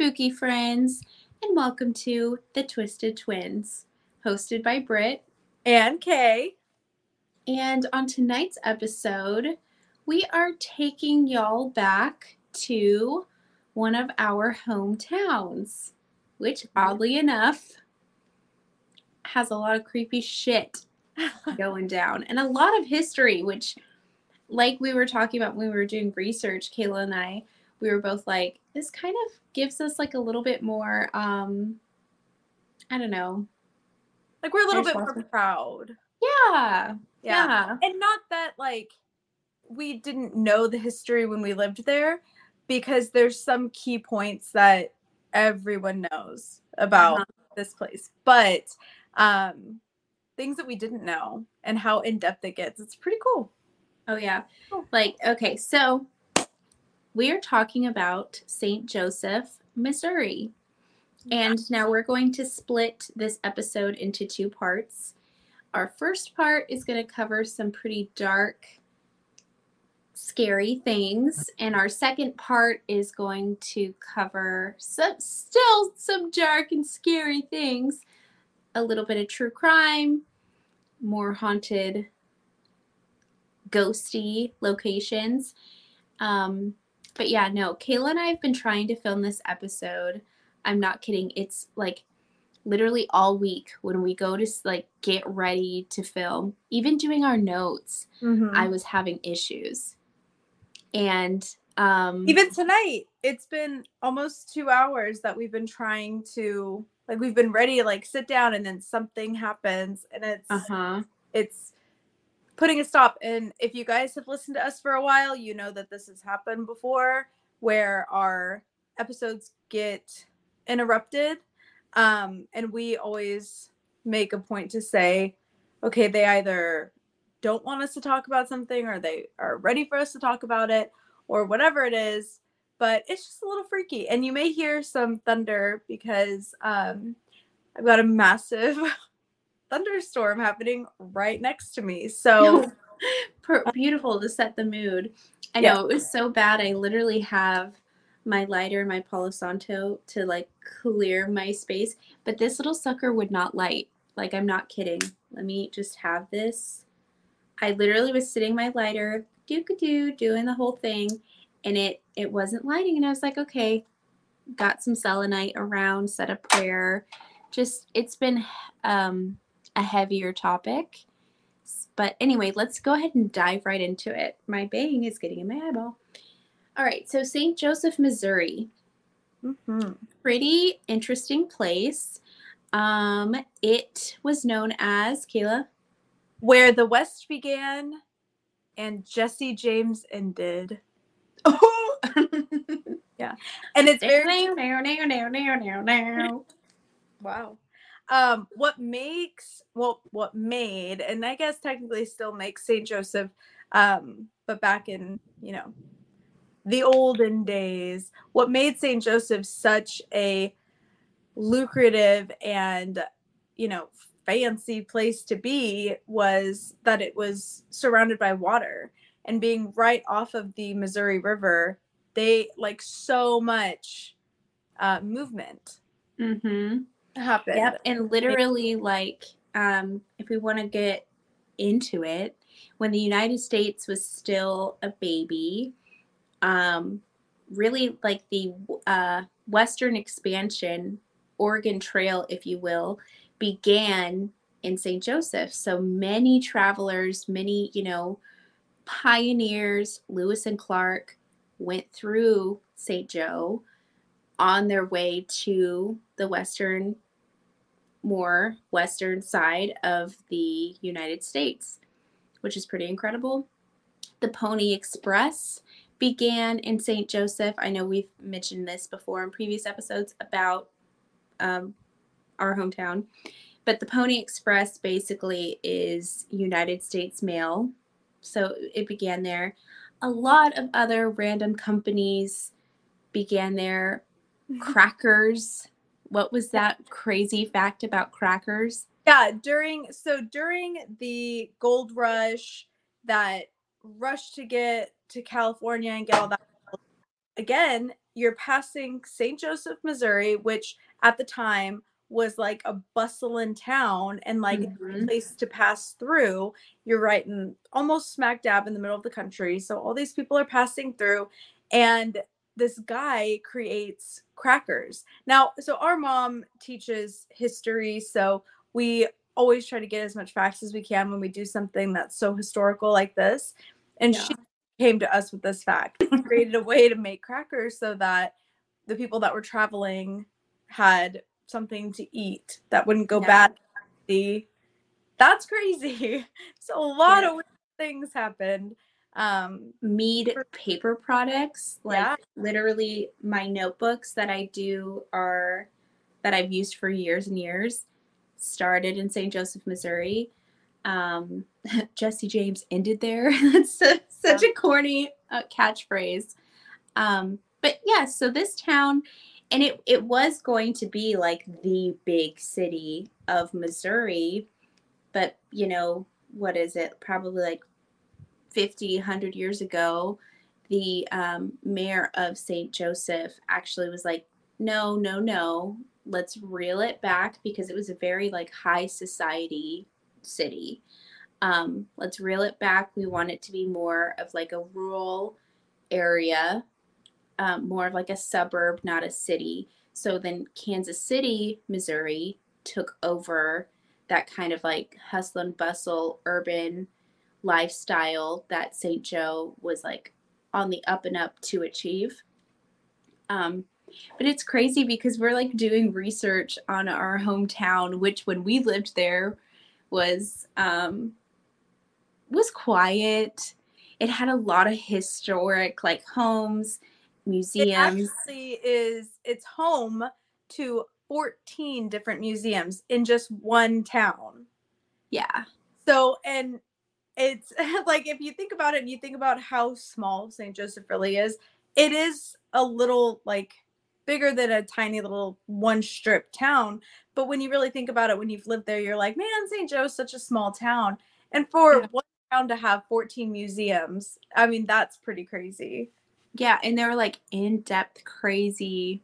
Spooky friends, and welcome to The Twisted Twins, hosted by Brit. and Cay. And on tonight's episode, we are taking y'all back to one of our hometowns, which mm-hmm. oddly enough has a lot of creepy shit going down and a lot of history, which, like we were talking about when we were doing research, Kayla and I, we were both like, this kind of gives us like a little bit more, um, I don't know. Like we're a little bit more proud. Yeah. Yeah. And not that like we didn't know the history when we lived there because there's some key points that everyone knows about Uh-huh. this place. But um things that we didn't know and how in depth it gets. It's pretty cool. Oh yeah. Oh. Like okay, so we are talking about St. Joseph, Missouri. And now we're going to split this episode into two parts. Our first part is going to cover some pretty dark scary things and our second part is going to cover some still some dark and scary things a little bit of true crime more haunted ghosty locations. Um, but yeah, no, Kayla and I have been trying to film this episode. I'm not kidding. It's like literally all week when we go to like get ready to film, even doing our notes, Mm-hmm. I was having issues. And um even tonight it's been almost two hours that we've been trying to like we've been ready to like sit down and then something happens and it's uh-huh. it's putting a stop. And if you guys have listened to us for a while you know that this has happened before where our episodes get interrupted. Um and we always make a point to say okay they either don't want us to talk about something or they are ready for us to talk about it or whatever it is but it's just a little freaky. And you may hear some thunder because um i've got a massive thunderstorm happening right next to me so beautiful to set the mood. I Yeah. know it was so bad. I literally have my lighter and my Palo Santo to like clear my space, but this little sucker would not light. Like I'm not kidding. Let me just have this. I literally was sitting my lighter, doo doo, doing the whole thing, and it it wasn't lighting. And I was like, okay, got some selenite around, said a prayer. Just it's been um, a heavier topic. But anyway, let's go ahead and dive right into it. My bang is getting in my eyeball. All right, so St. Joseph, Missouri. mhm. Pretty interesting place. Um, it was known as Kayla. where the west began and jesse james ended oh yeah, and it's very Wow. Um, what makes well, what made, and I guess technically still makes Saint Joseph, um, but back in you know the olden days, what made Saint Joseph such a lucrative and you know fancy place to be was that it was surrounded by water and being right off of the Missouri River, they like so much uh, movement mm-hmm. Happened. Yep, and literally, like, um, if we want to get into it, when the United States was still a baby, um, really like the uh, Western expansion, Oregon Trail, if you will, began in St. Joseph. So many travelers, many, you know, pioneers, Lewis and Clark, went through St. Joe on their way to the Western more western side of the United States, which is pretty incredible. The Pony Express began in St. Joseph. I know we've mentioned this before in previous episodes about um, our hometown, but the Pony Express basically is United States mail. So it began there. A lot of other random companies began there. Crackers what was that crazy fact about crackers? Yeah, during so during the gold rush, that rush to get to California and get all that again, you're passing St. Joseph, Missouri, which at the time was like a bustling town and like Mhm. a place to pass through. You're right in almost smack dab in the middle of the country. So all these people are passing through and this guy creates crackers. Now, so our mom teaches history, so we always try to get as much facts as we can when we do something that's so historical like this. And Yeah. she came to us with this fact. created a way to make crackers so that the people that were traveling had something to eat that wouldn't go Yeah. bad. See, that's crazy. So a lot Yeah. of things happened. Um, Mead paper products, like Yeah. literally my notebooks that I do are that I've used for years and years, started in St. Joseph, Missouri. Um, Jesse James ended there. That's su- such a corny uh, catchphrase. Um, but yeah, so this town, and it it was going to be like the big city of Missouri, but you know what is it? Probably like 50, 100 years ago, the um, mayor of St. Joseph actually was like, no, no, no, let's reel it back because it was a very like high society city. Um, let's reel it back. We want it to be more of like a rural area, um, more of like a suburb, not a city. So then Kansas City, Missouri took over that kind of like hustle and bustle urban lifestyle that St. Joe was like on the up and up to achieve. Um, but it's crazy because we're like doing research on our hometown, which when we lived there was um, was quiet. It had a lot of historic like homes, it museums. actually is it's home to 14 different museums in just one town. Yeah, So, and it's like if you think about it and you think about how small St. Joseph really is, it is a little like bigger than a tiny little one strip town. But when you really think about it, when you've lived there, you're like, man, St. Joe's such a small town. And for Yeah. one town to have 14 museums, I mean, that's pretty crazy. yeah, and they were like in depth, crazy.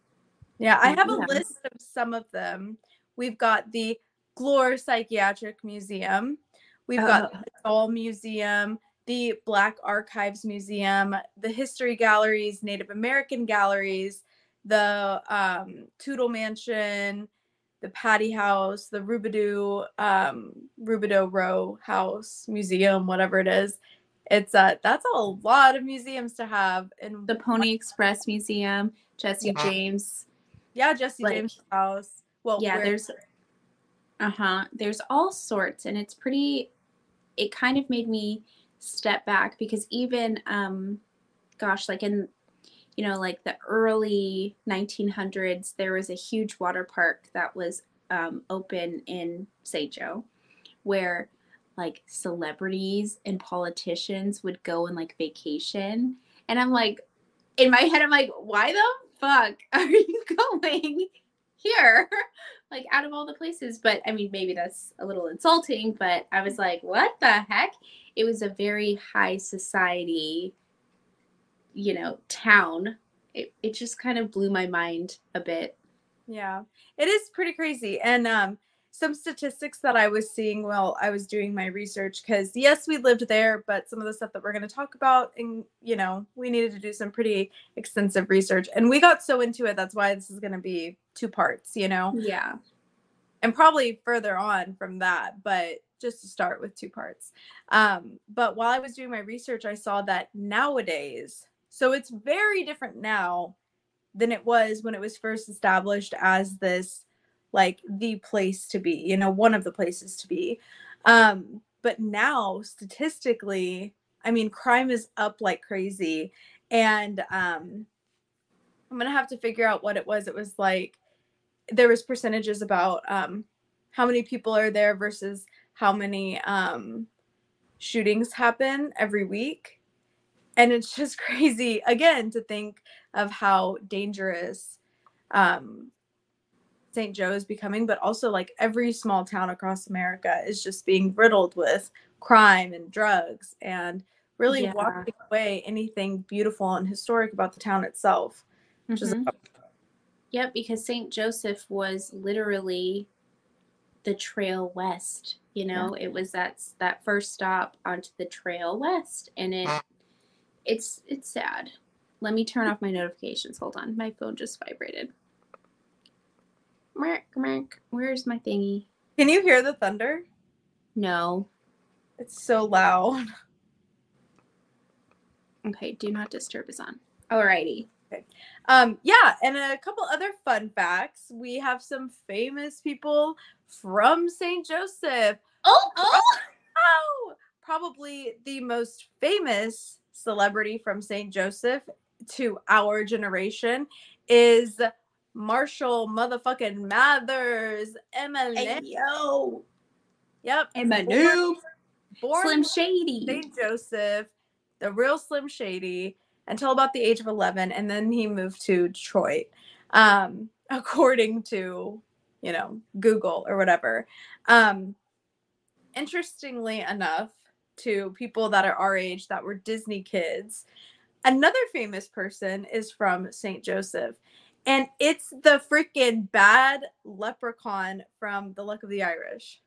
Yeah, I have a list of some of them. We've got the Glore Psychiatric Museum. We've got Oh. the Doll Museum, the Black Archives Museum, the History Galleries, Native American Galleries, the um, Tootle Mansion, the Patee House, the Robidoux, um, Robidoux Row House Museum, whatever it is. It's uh that's a lot of museums to have in the Pony Express Museum, Jesse Yeah. James. yeah Jesse like- James house. Well, yeah, there's uh-huh. There's all sorts and it's pretty it kind of made me step back because even um gosh, like in you know, like the early 1900s, there was a huge water park that was um, open in St. Joe where like celebrities and politicians would go and like vacation. And I'm like, in my head, I'm like, why the fuck are you going here? like out of all the places. But I mean, maybe that's a little insulting, but I was like, what the heck? It was a very high society, you know, town. It, it just kind of blew my mind a bit. Yeah, it is pretty crazy. And um, some statistics that I was seeing while I was doing my research, because yes, we lived there, but some of the stuff that we're going to talk about, and you know, we needed to do some pretty extensive research. And we got so into it, that's why this is going to be two parts, you know, Yeah. and probably further on from that, but just to start with two parts. Um, but while I was doing my research, I saw that nowadays, so it's very different now than it was when it was first established as this like the place to be you know one of the places to be. Um but now statistically i mean crime is up like crazy. And um i'm gonna have to figure out what it was. It was like there was percentages about um how many people are there versus how many um shootings happen every week. And it's just crazy again to think of how dangerous um, St. Joe is becoming, but also like every small town across America is just being riddled with crime and drugs and really Yeah. washing away anything beautiful and historic about the town itself. Which is Mhm. Yep, because St. Joseph was literally the trail west. You know, it was that that first stop onto the trail west, and it it's it's sad. Let me turn off my notifications. Hold on, my phone just vibrated. Merk, merk. Where's my thingy? Can you hear the thunder? No. It's so loud. Okay, do not disturb is on. Alrighty. Um, yeah, and a couple other fun facts. We have some famous people from St. Joseph. Oh, oh. Oh, probably the most famous celebrity from St. Joseph to our generation is Marshall motherfucking Mathers. Emily. Hey, yo. Yep. Eminem. Born Slim Shady. St. Joseph, the real Slim Shady, until about the age of 11. And then he moved to Detroit, um, according to, you know, Google or whatever. Um, interestingly enough, to people that are our age that were Disney kids, another famous person is from St. Joseph. And it's the freaking bad leprechaun from The Luck of the Irish.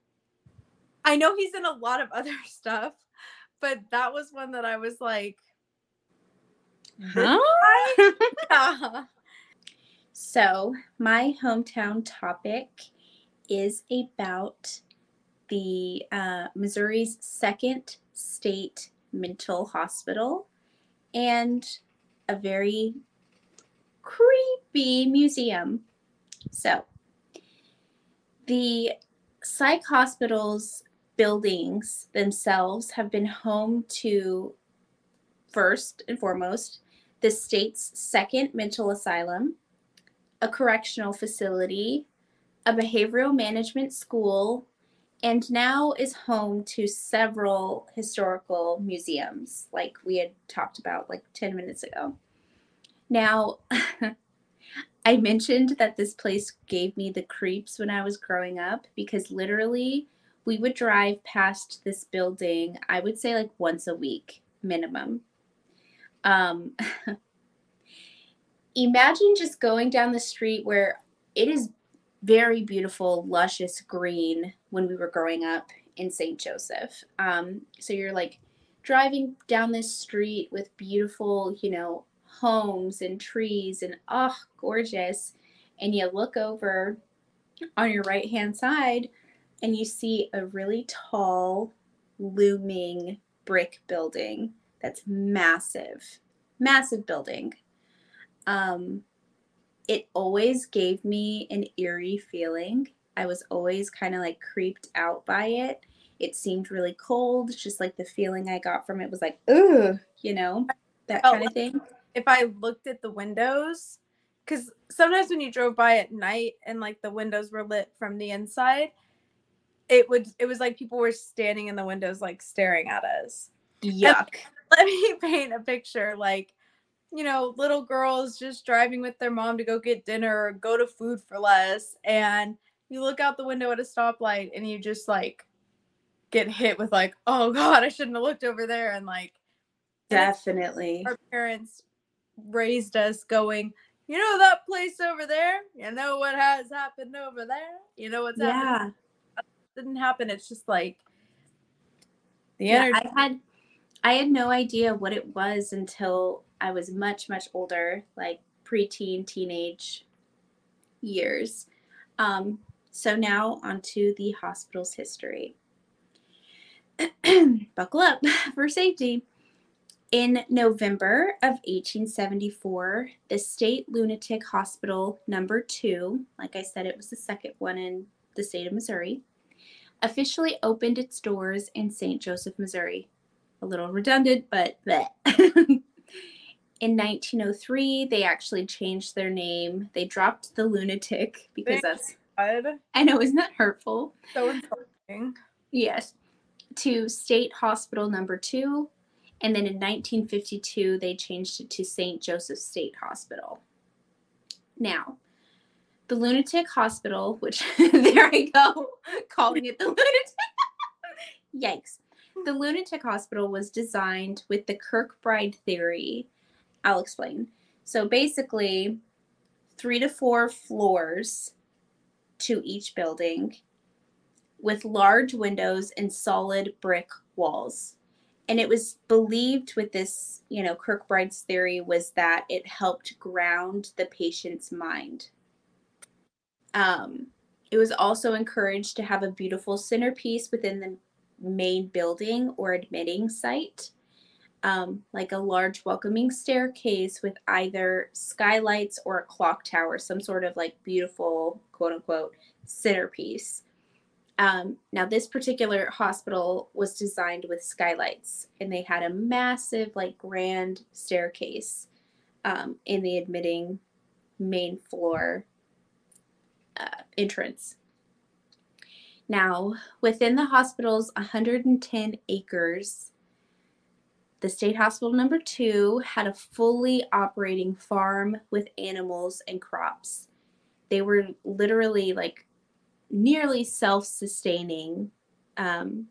I know he's in a lot of other stuff, but that was one that I was like, Huh? yeah. So, my hometown topic is about the uh, Missouri's second state mental hospital and a very creepy museum. So, the psych hospitals buildings themselves have been home to first and foremost the state's second mental asylum, a correctional facility, a behavioral management school, and now is home to several historical museums, like we had talked about like 10 minutes ago. Now, I mentioned that this place gave me the creeps when I was growing up because literally we would drive past this building, I would say like once a week minimum. Um, imagine just going down the street where it is very beautiful, luscious green when we were growing up in St. Joseph. Um, so you're like driving down this street with beautiful, you know, homes and trees and oh, gorgeous. And you look over on your right hand side and you see a really tall, looming brick building that's massive, massive building. Um, it always gave me an eerie feeling. I was always kind of like creeped out by it. It seemed really cold, just like the feeling I got from it was like, ugh, you know, that Oh, kind of thing. If I looked at the windows, because sometimes when you drove by at night and like the windows were lit from the inside, it would it was like people were standing in the windows like staring at us. Yuck. Let me paint a picture like you know, little girls just driving with their mom to go get dinner or go to food for less and you look out the window at a stoplight and you just like get hit with like, oh god, I shouldn't have looked over there and like Definitely. our parents raised us going, you know that place over there? You know what has happened over there? You know what's happened? Yeah. Didn't happen. It's just like the Yeah, energy. I had I had no idea what it was until I was much much older, like preteen, teenage years. Um, so now onto the hospital's history. Buckle up for safety. In November of 1874, the State Lunatic Hospital number two, like I said, it was the second one in the state of Missouri, officially opened its doors in St. Joseph, Missouri. A little redundant, but bleh. in 1903, they actually changed their name. They dropped the lunatic because Thank that's, God. I know, isn't that hurtful? So insulting. Yes. To State Hospital number two. And then in 1952, they changed it to St. Joseph State Hospital. Now, the lunatic hospital, which there I go, calling it the lunatic. Yikes. the lunatic hospital was designed with the Kirkbride theory. I'll explain. So basically, three to four floors to each building with large windows and solid brick walls. And it was believed with this, you know, Kirkbride's theory was that it helped ground the patient's mind. Um, it was also encouraged to have a beautiful centerpiece within the main building or admitting site, um, like a large welcoming staircase with either skylights or a clock tower, some sort of like beautiful, quote unquote, centerpiece. Um, now, this particular hospital was designed with skylights, and they had a massive, like, grand staircase um, in the admitting main floor uh, entrance. Now, within the hospital's 110 acres, the state hospital number two had a fully operating farm with animals and crops. They were literally like nearly self-sustaining um,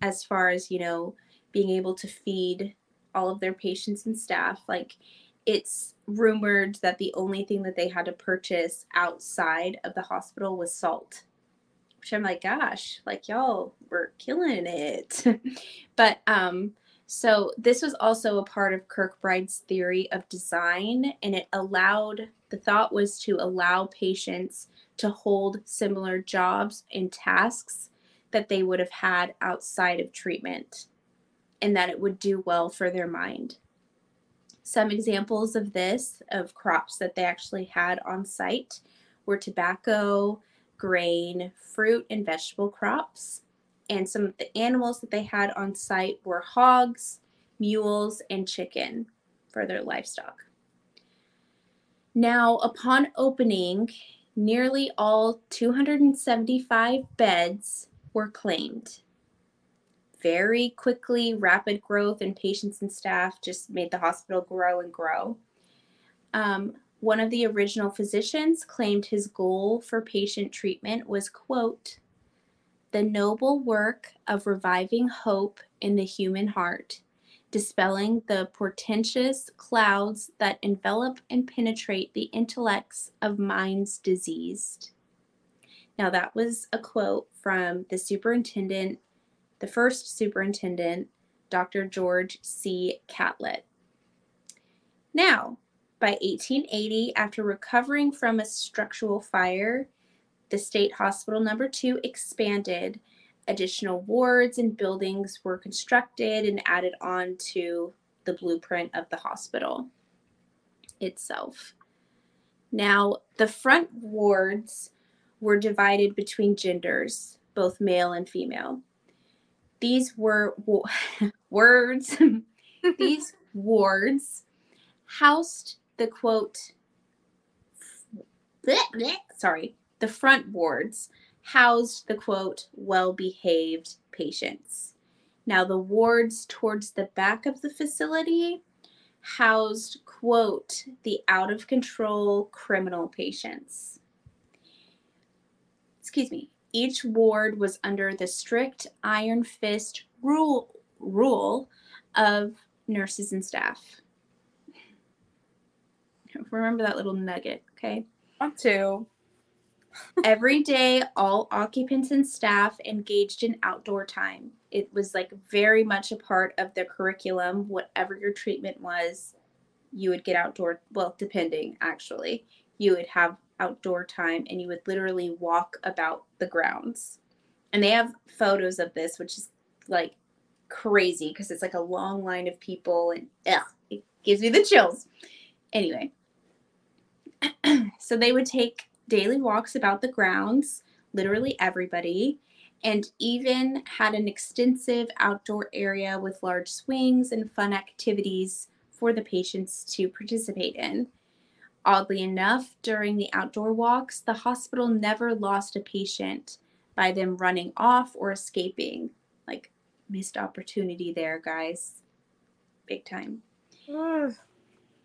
as far as you know being able to feed all of their patients and staff. Like it's rumored that the only thing that they had to purchase outside of the hospital was salt which i'm like gosh like y'all were killing it. But um so this was also a part of kirkbride's theory of design and it allowed the thought was to allow patients to hold similar jobs and tasks that they would have had outside of treatment and that it would do well for their mind. Some examples of this, of crops that they actually had on site, were tobacco, grain, fruit, and vegetable crops. And some of the animals that they had on site were hogs, mules, and chicken for their livestock. Now, upon opening nearly all 275 beds were claimed. Very quickly, rapid growth in patients and staff just made the hospital grow and grow. Um, one of the original physicians claimed his goal for patient treatment was, quote, the noble work of reviving hope in the human heart dispelling the portentous clouds that envelop and penetrate the intellects of minds diseased. Now, that was a quote from the superintendent, the first superintendent, Dr. George C. Catlett. Now, by 1880, after recovering from a structural fire, the state hospital number two expanded additional wards and buildings were constructed and added on to the blueprint of the hospital itself. Now, the front wards were divided between genders, both male and female. These were words, these wards housed the quote, bleh, bleh, sorry, the front wards housed the quote, well behaved patients. Now, the wards towards the back of the facility housed, quote, the out of control criminal patients. Excuse me. Each ward was under the strict iron fist rule rule of nurses and staff. Remember that little nugget, okay? Want to. Every day, all occupants and staff engaged in outdoor time. It was like very much a part of the curriculum. Whatever your treatment was, you would get outdoor, well, depending actually, you would have outdoor time and you would literally walk about the grounds. And they have photos of this, which is like crazy because it's like a long line of people and ugh, it gives me the chills. Anyway, so they would take daily walks about the grounds, literally everybody, and even had an extensive outdoor area with large swings and fun activities for the patients to participate in. Oddly enough, during the outdoor walks, the hospital never lost a patient by them running off or escaping. Like, missed opportunity there, guys. Big time.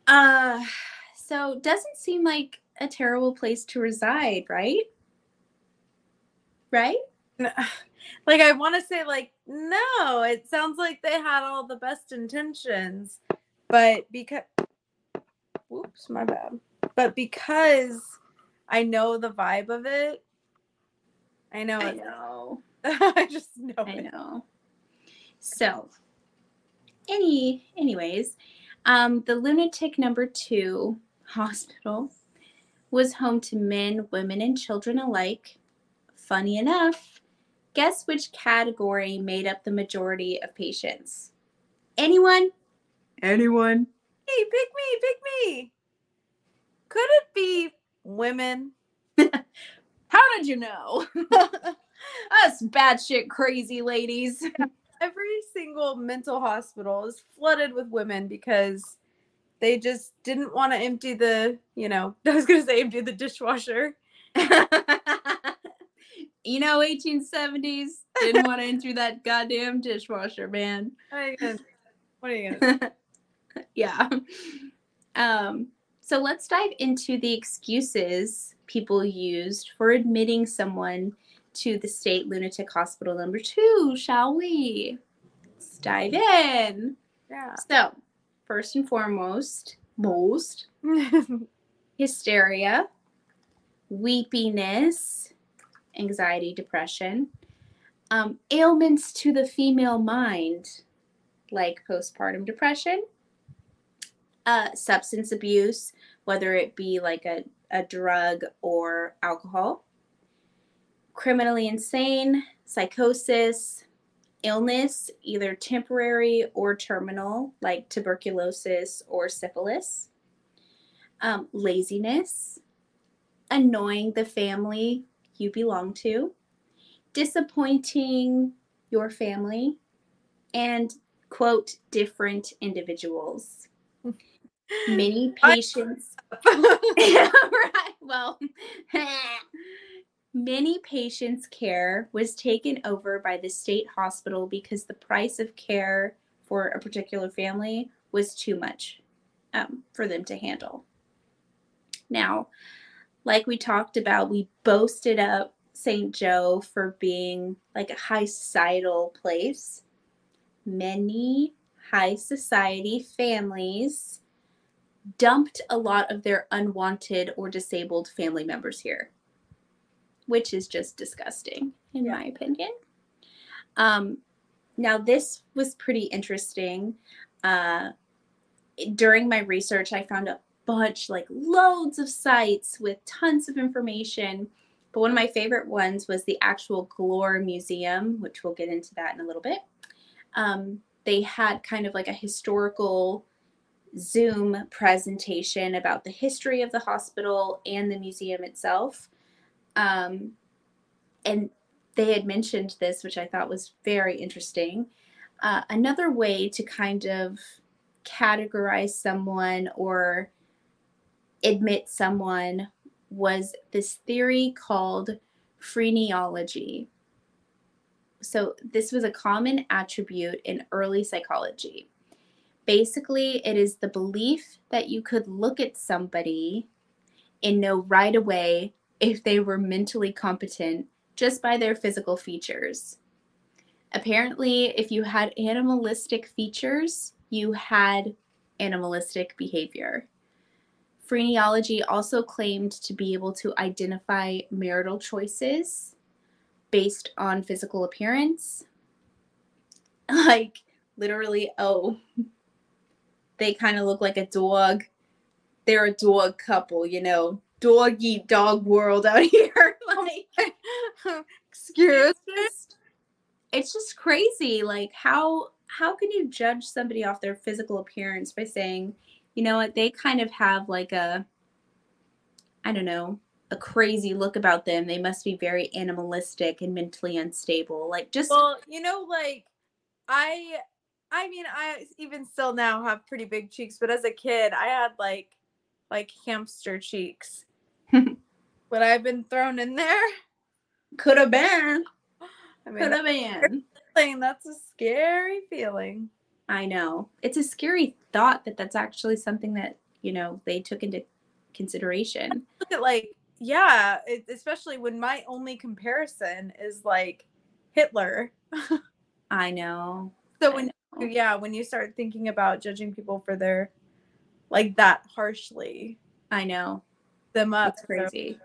uh, so doesn't seem like a terrible place to reside, right? Right? like I want to say like no, it sounds like they had all the best intentions, but because whoops, my bad. But because I know the vibe of it, I know I it. know. I just know I it. know. So, any, anyways, um, the lunatic number two hospital was home to men, women, and children alike. Funny enough, guess which category made up the majority of patients? Anyone? Anyone? Hey, pick me, pick me. Could it be women? How did you know? Us batshit crazy ladies. Every single mental hospital is flooded with women because they just didn't want to empty the, you know, I was going to say empty the dishwasher. you know, 1870s didn't want to enter that goddamn dishwasher, man. What are you gonna, what are you gonna do? yeah. Um, so let's dive into the excuses people used for admitting someone to the state lunatic hospital number two, shall we? Let's dive in. Yeah. So, first and foremost, most. hysteria, weepiness, anxiety, depression, um, ailments to the female mind, like postpartum depression, uh, substance abuse, whether it be like a, a drug or alcohol, criminally insane, psychosis, illness, either temporary or terminal, like tuberculosis or syphilis, um, laziness, annoying the family you belong to, disappointing your family, and quote, different individuals. Many patients. right. Well, many patients' care was taken over by the state hospital because the price of care for a particular family was too much um, for them to handle. Now, like we talked about, we boasted up St. Joe for being like a high societal place. Many high society families dumped a lot of their unwanted or disabled family members here, which is just disgusting, in Yeah. my opinion. Um, now, this was pretty interesting. Uh, during my research, I found a bunch, like loads of sites with tons of information. But one of my favorite ones was the actual Glore Museum, which we'll get into that in a little bit. Um, they had kind of like a historical Zoom presentation about the history of the hospital and the museum itself. Um, and they had mentioned this, which I thought was very interesting. Uh, another way to kind of categorize someone or admit someone was this theory called phrenology. So, this was a common attribute in early psychology. Basically, it is the belief that you could look at somebody and know right away if they were mentally competent just by their physical features. Apparently, if you had animalistic features, you had animalistic behavior. Phrenology also claimed to be able to identify marital choices based on physical appearance. Like, literally, oh, they kind of look like a dog. They're a dog couple, you know, dog eat dog world out here. like, Excuse it's it's just crazy. Like, how how can you judge somebody off their physical appearance by saying, you know what, they kind of have like a, I don't know, a crazy look about them. They must be very animalistic and mentally unstable. Like, just Well, you know, like I I mean, I even still now have pretty big cheeks, but as a kid, I had like like hamster cheeks. Would I have been thrown in there? could have been, I mean, could have been. that's a scary feeling. I know. It's a scary thought that that's actually something that, you know, they took into consideration. Look at like yeah, it, especially when my only comparison is like Hitler. I know. So I when know. yeah, when you start thinking about judging people for their like that harshly, I know. them up. It's crazy.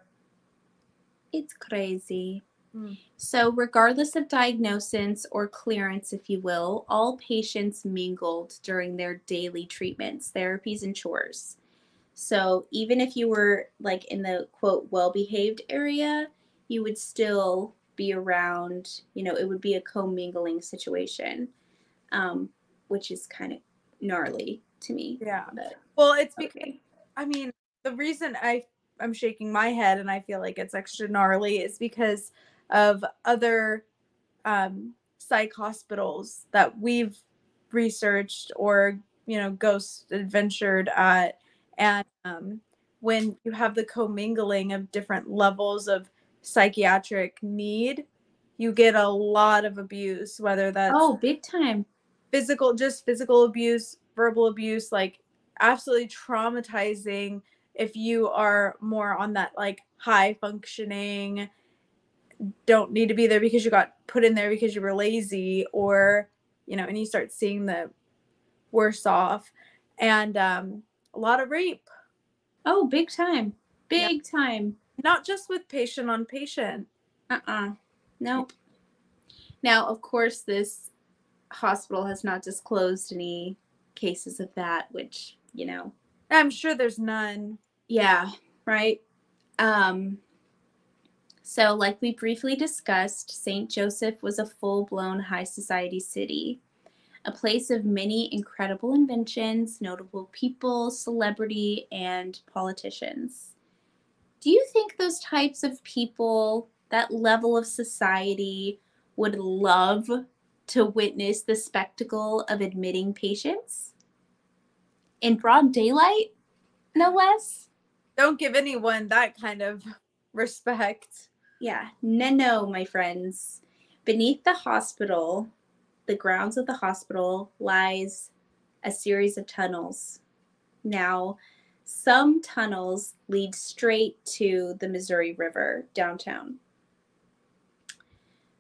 It's crazy. Mm. So, regardless of diagnosis or clearance, if you will, all patients mingled during their daily treatments, therapies, and chores. So, even if you were like in the quote well behaved area, you would still be around, you know, it would be a commingling situation, um, which is kind of gnarly to me. Yeah. But Well, it's because okay. I mean, the reason I I'm shaking my head and I feel like it's extra gnarly is because of other um, psych hospitals that we've researched or you know ghost adventured at, and um, when you have the commingling of different levels of psychiatric need, you get a lot of abuse, whether that's Oh, big time. physical just physical abuse verbal abuse like absolutely traumatizing if you are more on that like high functioning don't need to be there because you got put in there because you were lazy or you know and you start seeing the worse off and um a lot of rape Oh, big time. Yeah. Big time. not just with patient on patient Uh-uh. Nope. Now, of course, this hospital has not disclosed any cases of that, which, you know, i'm sure there's none yeah, right? Um so like we briefly discussed, St. Joseph was a full-blown high society city, a place of many incredible inventions, notable people, celebrity, and politicians. Do you think those types of people, that level of society, would love to witness the spectacle of admitting patients? In broad daylight, no less? don't give anyone that kind of respect Yeah, no, no, my friends. Beneath the hospital, the grounds of the hospital, lies a series of tunnels. Now, some tunnels lead straight to the Missouri River downtown.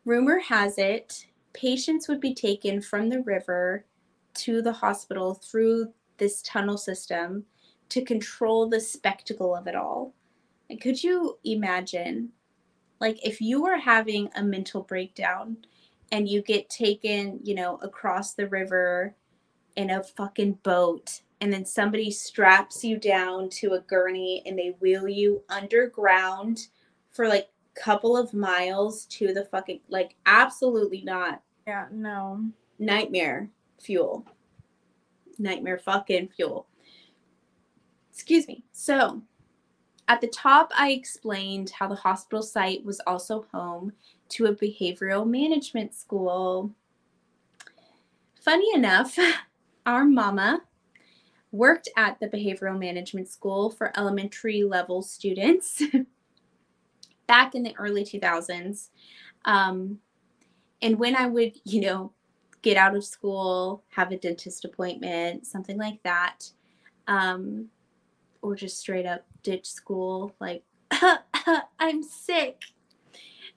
Rumor has it patients would be taken from the river to the hospital through this tunnel system to control the spectacle of it all. And could you imagine like if you were having a mental breakdown and you get taken, you know, across the river in a fucking boat and then somebody straps you down to a gurney and they wheel you underground for like couple of miles to the fucking like absolutely not yeah no nightmare fuel. Nightmare fucking fuel. Excuse me. So, at the top, I explained how the hospital site was also home to a behavioral management school. Funny enough, our mama worked at the behavioral management school for elementary level students back in the early 2000s. Um, and when I would, you know, get out of school, have a dentist appointment, something like that, um, or just straight up ditch school, like, I'm sick.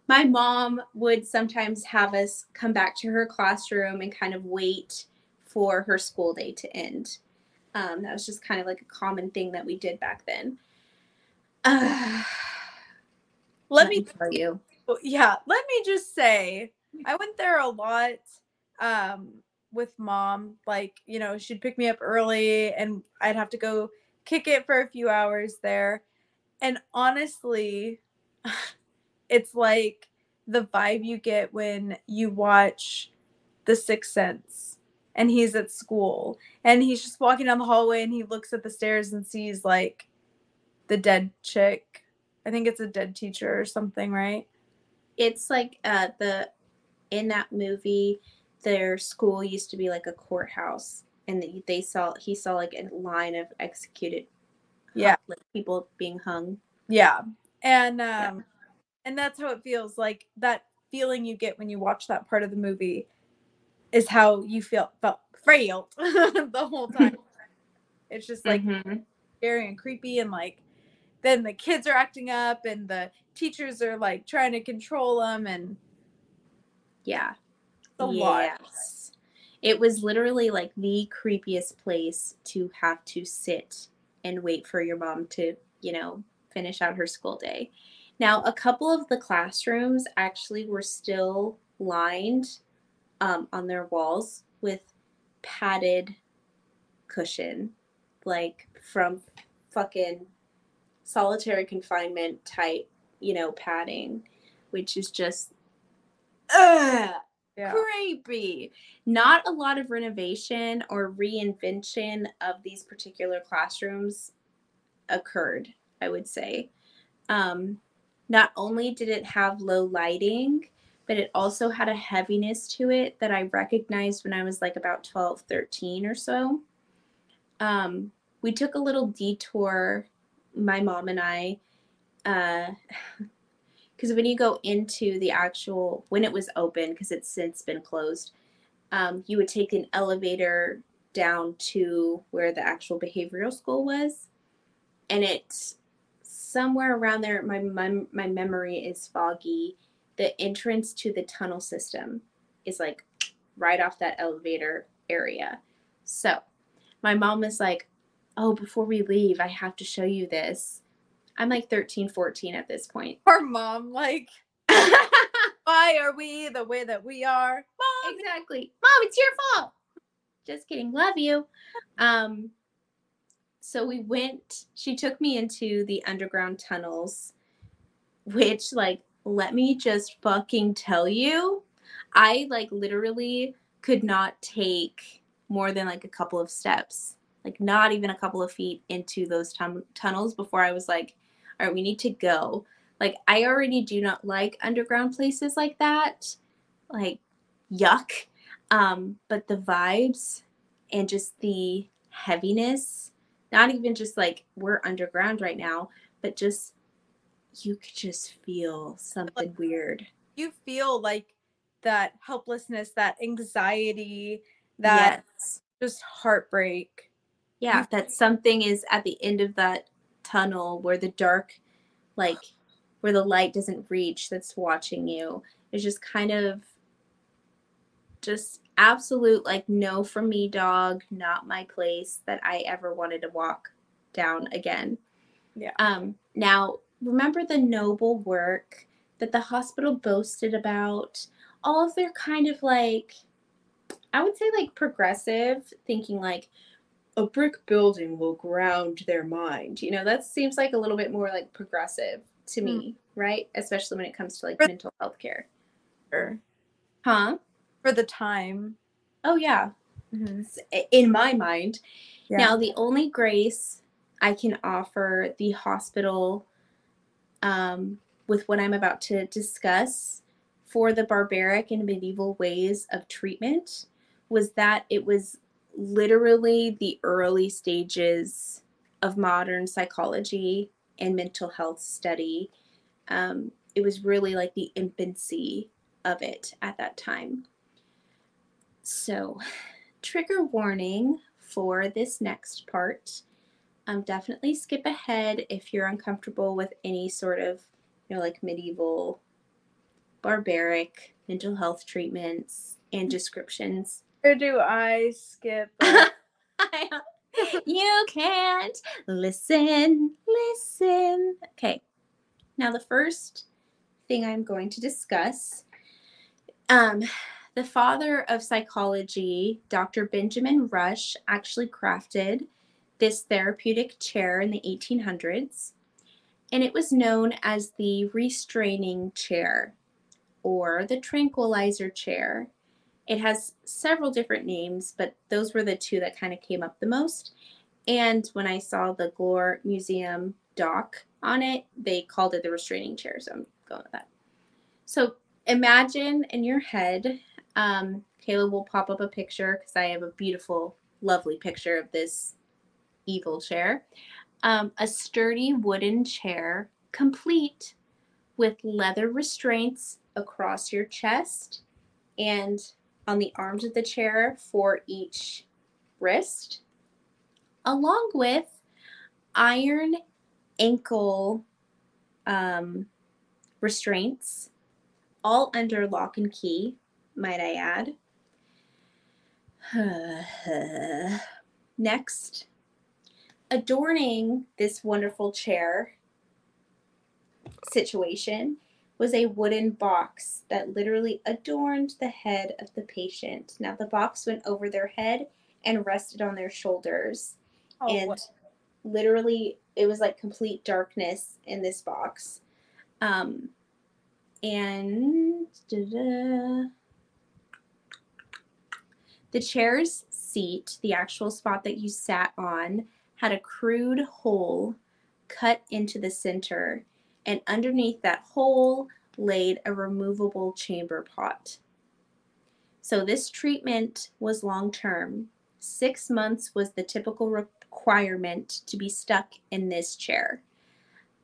My mom would sometimes have us come back to her classroom and kind of wait for her school day to end. Um, that was just kind of like a common thing that we did back then. Uh, let me tell you. Yeah, let me just say, I went there a lot um, with mom. Like, you know, she'd pick me up early and I'd have to go kick it for a few hours there. And honestly, it's like the vibe you get when you watch The Sixth Sense and he's at school and he's just walking down the hallway and he looks at the stairs and sees like the dead chick. I think it's a dead teacher or something, right? it's like uh the in that movie their school used to be like a courthouse and they, they saw he saw like a line of executed Yeah. like people being hung Yeah. And um Yeah. and that's how it feels like that feeling you get when you watch that part of the movie is how you feel felt frail the whole time. it's just like Mhm. scary and creepy and like then the kids are acting up and the teachers are like trying to control them and Yeah. lot. Yes. It was literally like the creepiest place to have to sit and wait for your mom to, you know, finish out her school day. Now, a couple of the classrooms actually were still lined um, on their walls with padded cushion, like from fucking solitary confinement type, you know, padding, which is just ugh, Yeah. creepy. Not a lot of renovation or reinvention of these particular classrooms occurred, I would say. Um, not only did it have low lighting, but it also had a heaviness to it that I recognized when I was like about 12, 13 or so. Um, we took a little detour, my mom and I, because when you go into the actual, when it was open, because it's since been closed, um, you would take an elevator down to where the actual behavioral school was. And it's somewhere around there. My, my, my memory is foggy. The entrance to the tunnel system is like right off that elevator area. So my mom is like, Oh, before we leave, I have to show you this. I'm like 13, 14 at this point. Our mom, like, why are we the way that we are? Mom, exactly. Mom, it's your fault. Just kidding. Love you. Um so we went she took me into the underground tunnels which like let me just fucking tell you I like literally could not take more than like a couple of steps. Like not even a couple of feet into those tunnels before I was like all right, we need to go. Like I already do not like underground places like that. Like yuck. Um, but the vibes and just the heaviness, not even just like we're underground right now, but just you could just feel something weird. you feel like that helplessness, that anxiety, that yes. just heartbreak. Yeah, that something is at the end of that tunnel where the dark, like where the light doesn't reach, that's watching you. It's just kind of just absolute like no for me dog not my place that i ever wanted to walk down again Yeah. um now remember the noble work that the hospital boasted about all of their kind of like i would say like progressive thinking like a brick building will ground their mind you know that seems like a little bit more like progressive to me right especially when it comes to like Right. mental health care For, huh for the time. oh yeah Mhm. in my mind. Yeah. Now, the only grace I can offer the hospital um, with what I'm about to discuss for the barbaric and medieval ways of treatment was that it was literally the early stages of modern psychology and mental health study. Um, it was really like the infancy of it at that time. So, trigger warning for this next part. Um, definitely skip ahead if you're uncomfortable with any sort of, you know, like medieval, barbaric mental health treatments and descriptions. Or do I skip? you can't listen, listen. Okay. Now, the first thing I'm going to discuss um, the father of psychology, Dr. Benjamin Rush, actually crafted this therapeutic chair in the 1800s, and it was known as the restraining chair or the tranquilizer chair. It has several different names, but those were the two that kind of came up the most. And when I saw the Glore Museum doc on it, they called it the restraining chair. So I'm going with that. So imagine in your head, um, Kayla will pop up a picture because I have a beautiful, lovely picture of this evil chair. Um, a sturdy wooden chair, complete with leather restraints across your chest and on the arms of the chair for each wrist, along with iron ankle um, restraints, all under lock and key, might I add. Next, adorning this wonderful chair situation was a wooden box that literally adorned the head of the patient. Now, the box went over their head and rested on their shoulders. Oh, and what- literally, it was like complete darkness in this box. Um, and da-da. the chair's seat, the actual spot that you sat on, had a crude hole cut into the center, and underneath that hole laid a removable chamber pot. So this treatment was long term. Six months was the typical requirement to be stuck in this chair.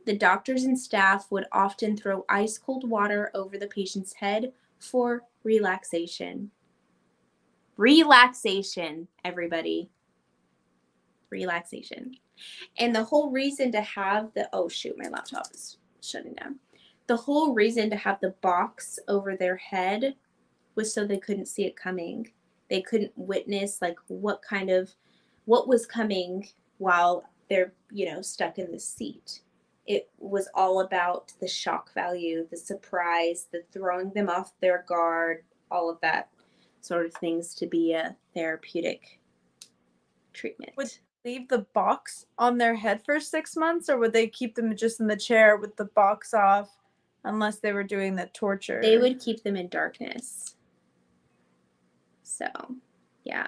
The doctors and staff would often throw ice cold water over the patient's head for relaxation. Relaxation, everybody. Relaxation. And the whole reason to have the oh shoot, my laptop is shutting down. The whole reason to have the box over their head was so they couldn't see it coming. They couldn't witness like what kind of what was coming while they're, you know, stuck in the seat. It was all about the shock value, the surprise, the throwing them off their guard, all of that sort of things to be a therapeutic treatment. Leave the box on their head for six months, or would they keep them just in the chair with the box off, unless they were doing the torture? They would keep them in darkness. So, yeah.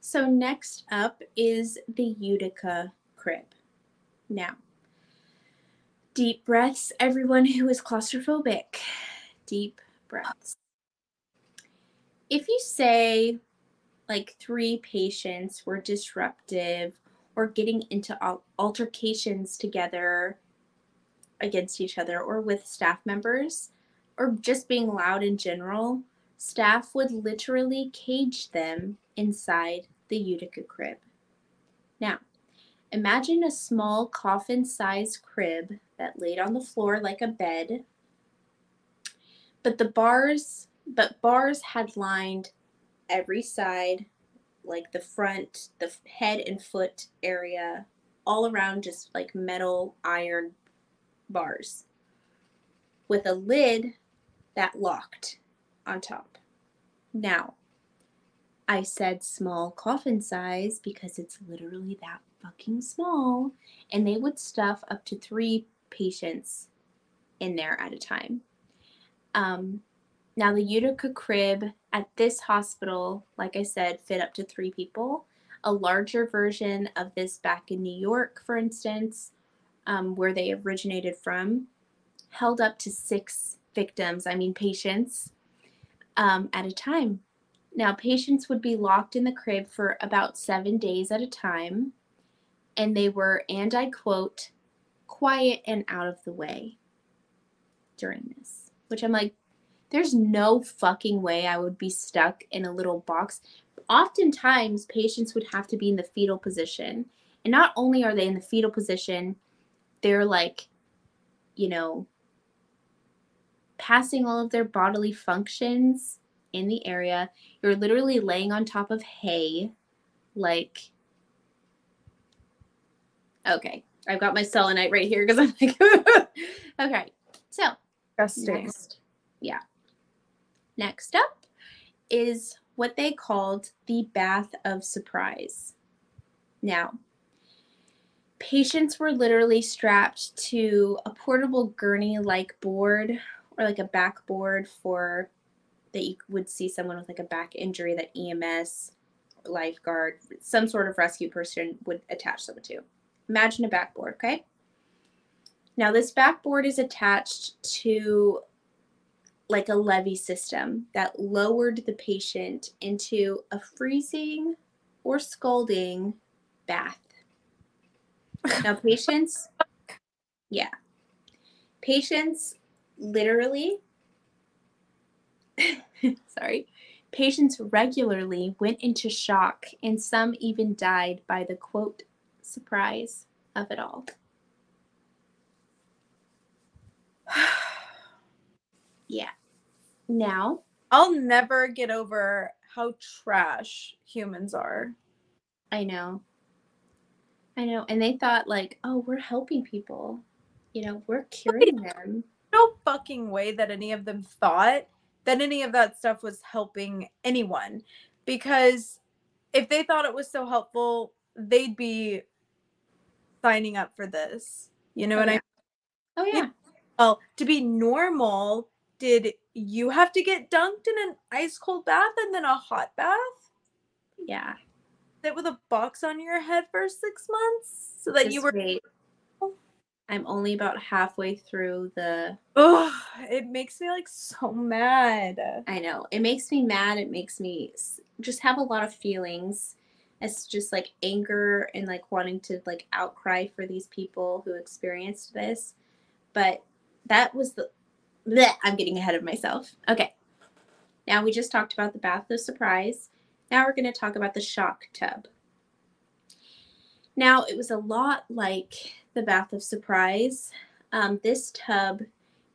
So, next up is the Utica crib. Now, deep breaths, everyone who is claustrophobic. Deep breaths. If you say like three patients were disruptive or getting into altercations together against each other or with staff members or just being loud in general, staff would literally cage them inside the Utica crib. Now, imagine a small coffin sized crib that laid on the floor like a bed, but the bars, but bars had lined every side, like the front, the head and foot area, all around just like metal iron bars with a lid that locked on top. Now, I said small coffin size because it's literally that fucking small, and they would stuff up to three patients in there at a time. Um, now, the Utica crib at this hospital, like I said, fit up to three people. A larger version of this back in New York, for instance, um, where they originated from, held up to six victims, I mean, patients, um, at a time. Now, patients would be locked in the crib for about seven days at a time, and they were, and I quote, quiet and out of the way during this, which I'm like, there's no fucking way I would be stuck in a little box. Oftentimes, patients would have to be in the fetal position. And not only are they in the fetal position, they're like, you know, passing all of their bodily functions in the area. You're literally laying on top of hay, like, okay, I've got my selenite right here because I'm like, okay, so Disgusting. Next. Yeah. Next up is what they called the bath of surprise. Now, patients were literally strapped to a portable gurney like board or like a backboard for that you would see someone with like a back injury that EMS, lifeguard, some sort of rescue person would attach someone to. Imagine a backboard, okay? Now, this backboard is attached to like a levee system that lowered the patient into a freezing or scalding bath. Now, patients, yeah, patients literally, sorry, patients regularly went into shock and some even died by the quote surprise of it all. yeah. Now, I'll never get over how trash humans are. I know. I know. And they thought, like, oh, we're helping people. You know, we're curing them. No fucking way that any of them thought that any of that stuff was helping anyone. Because if they thought it was so helpful, they'd be signing up for this. You know Oh, what I yeah. Oh, yeah. Well, to be normal, did you have to get dunked in an ice cold bath and then a hot bath? Yeah. Sit with a box on your head for six months so that you were. wait. I'm only about halfway through the. Ugh, it makes me like so mad. I know. It makes me mad. It makes me just have a lot of feelings. It's just like anger and like wanting to like outcry for these people who experienced this. But that was the. Blech, I'm getting ahead of myself. Okay. Now we just talked about the bath of surprise. Now we're going to talk about the shock tub. Now it was a lot like the bath of surprise. Um, this tub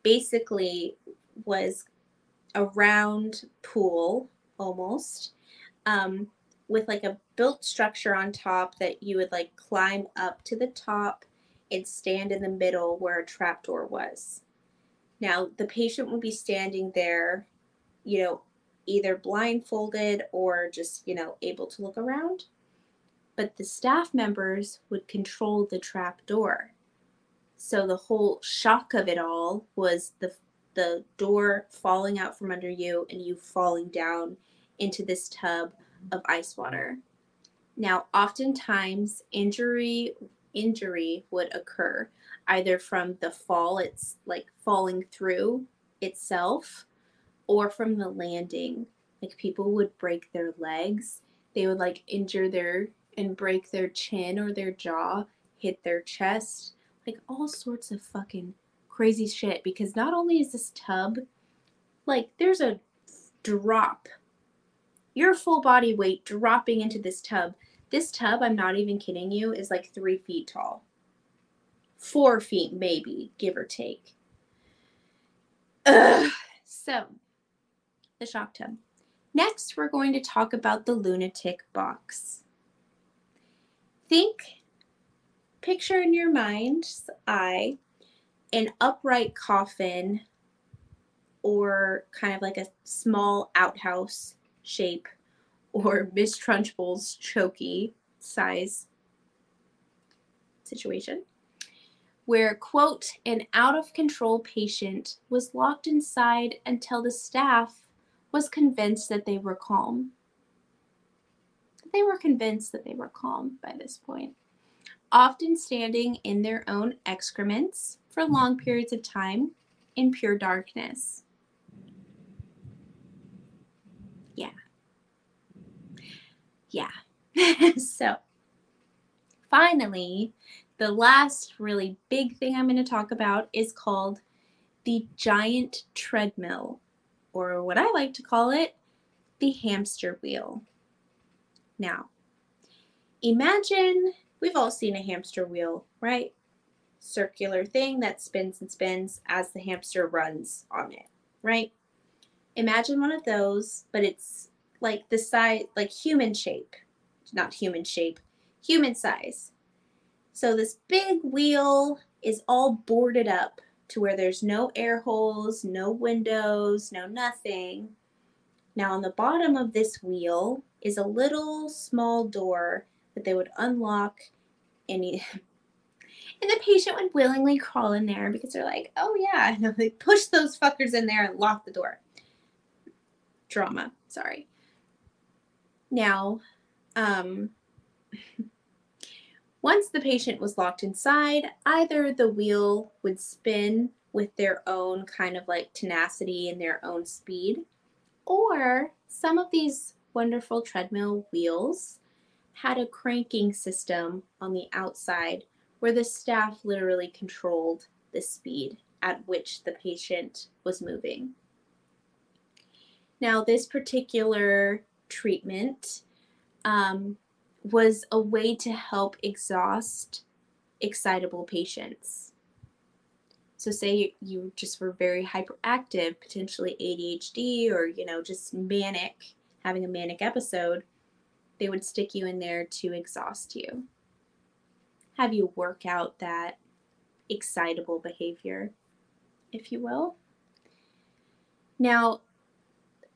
basically was a round pool almost um, with like a built structure on top that you would like climb up to the top and stand in the middle where a trapdoor was. Now, the patient would be standing there, you know, either blindfolded or just, you know, able to look around. But the staff members would control the trap door. So the whole shock of it all was the the door falling out from under you and you falling down into this tub of ice water. Now, oftentimes injury injury would occur either from the fall it's like falling through itself or from the landing. Like people would break their legs, they would like injure their and break their chin or their jaw, hit their chest, like all sorts of fucking crazy shit because not only is this tub like there's a drop. Your full body weight dropping into this tub. This tub i'm not even kidding you is like three feet tall four feet maybe give or take. Ugh. so the shock tub. Next we're going to talk about the lunatic box. Think picture in your mind's eye an upright coffin or kind of like a small outhouse shape or Miss Trunchbull's choky size situation where quote an out of control patient was locked inside until the staff was convinced that they were calm they were convinced that they were calm by this point often standing in their own excrements for long periods of time in pure darkness. Yeah. Yeah. so, finally, the last really big thing I'm going to talk about is called the giant treadmill, or what I like to call it, the hamster wheel. Now, imagine we've all seen a hamster wheel, right? Circular thing that spins and spins as the hamster runs on it, right? Imagine one of those, but it's like the size, like human shape, not human shape, human size. So this big wheel is all boarded up to where there's no air holes, no windows, no nothing. Now, on the bottom of this wheel is a little small door that they would unlock and and the patient would willingly crawl in there because they're like, oh yeah, and they push those fuckers in there and lock the door. Drama, sorry. Now, um, once the patient was locked inside, either the wheel would spin with their own kind of like tenacity and their own speed, or some of these wonderful treadmill wheels had a cranking system on the outside where the staff literally controlled the speed at which the patient was moving. Now, this particular treatment um, was a way to help exhaust excitable patients. So say you, just were very hyperactive, potentially ADHD or, you know, just manic, having a manic episode, they would stick you in there to exhaust you. Have you work out that excitable behavior, if you will. Now,